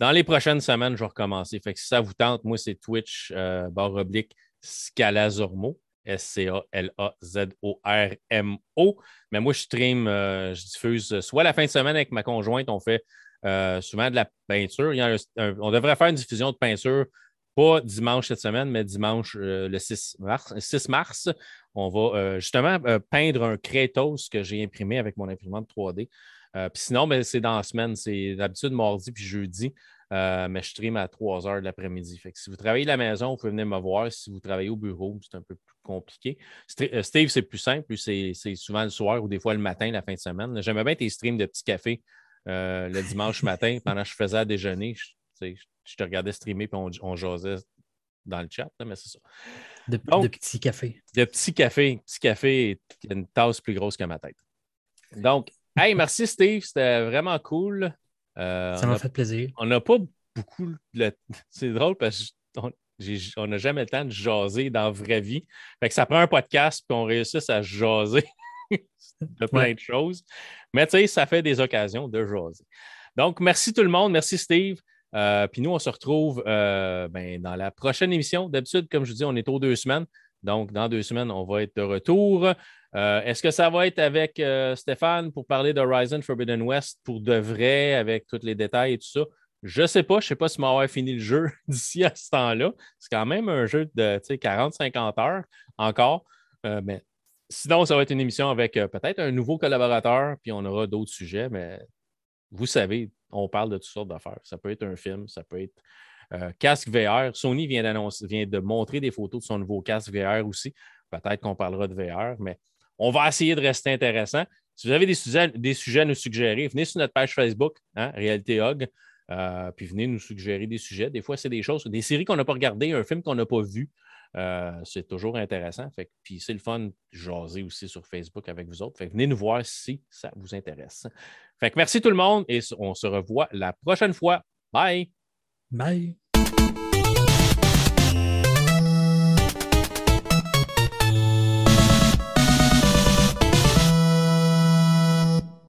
dans les prochaines semaines, je vais recommencer. Fait que si ça vous tente, moi, c'est Twitch euh, barre oblique Scalazormo. S-C-A-L-A-Z-O-R-M-O. Mais moi, je stream, euh, je diffuse soit la fin de semaine avec ma conjointe, on fait euh, souvent de la peinture. on devrait faire une diffusion de peinture pas dimanche cette semaine, mais dimanche euh, le 6 mars, 6 mars, on va euh, justement euh, peindre un Kratos que j'ai imprimé avec mon imprimante 3D. puis sinon, ben, c'est dans la semaine, c'est d'habitude mardi puis jeudi. mais je stream à 3 heures de l'après-midi. Si vous travaillez de la maison, vous pouvez venir me voir. Si vous travaillez au bureau, c'est un peu plus compliqué. Steve, c'est plus simple. C'est souvent le soir ou des fois le matin, la fin de semaine. J'aimais bien tes streams de petits cafés le dimanche matin pendant que je faisais à déjeuner je te regardais streamer et on, jasait dans le chat, mais c'est ça. De, petits cafés. De petits cafés. Petit café, il y a une tasse plus grosse que ma tête. Donc, hey, merci Steve, c'était vraiment cool. Euh, ça m'a fait plaisir. On n'a pas beaucoup. C'est drôle parce qu'on n'a jamais le temps de jaser dans la vraie vie. Fait que ça prend un podcast puis on réussit à jaser de plein de choses. Mais tu sais, ça fait des occasions de jaser. Donc, merci tout le monde. Merci Steve. Euh, puis nous, on se retrouve euh, ben, dans la prochaine émission. D'habitude, comme je vous dis, on est aux deux semaines. Donc, dans deux semaines, on va être de retour. Euh, est-ce que ça va être avec Stéphane pour parler d'Horizon Forbidden West pour de vrai, avec tous les détails et tout ça? Je ne sais pas. Je ne sais pas si m'avoir fini le jeu d'ici à ce temps-là. C'est quand même un jeu de 40-50 heures encore. mais sinon, ça va être une émission avec peut-être un nouveau collaborateur, puis on aura d'autres sujets, mais vous savez, on parle de toutes sortes d'affaires. Ça peut être un film, ça peut être euh, casque VR. Sony vient, vient de montrer des photos de son nouveau casque VR aussi. Peut-être qu'on parlera de VR, mais on va essayer de rester intéressant. Si vous avez des sujets, des sujets à nous suggérer, venez sur notre page Facebook, hein, Réalité Hog, euh, puis venez nous suggérer des sujets. Des fois, c'est des choses, des séries qu'on n'a pas regardées, un film qu'on n'a pas vu. Euh, c'est toujours intéressant. Fait, puis c'est le fun de jaser aussi sur Facebook avec vous autres. Venez nous voir si ça vous intéresse. Fait merci tout le monde et on se revoit la prochaine fois. Bye! Bye!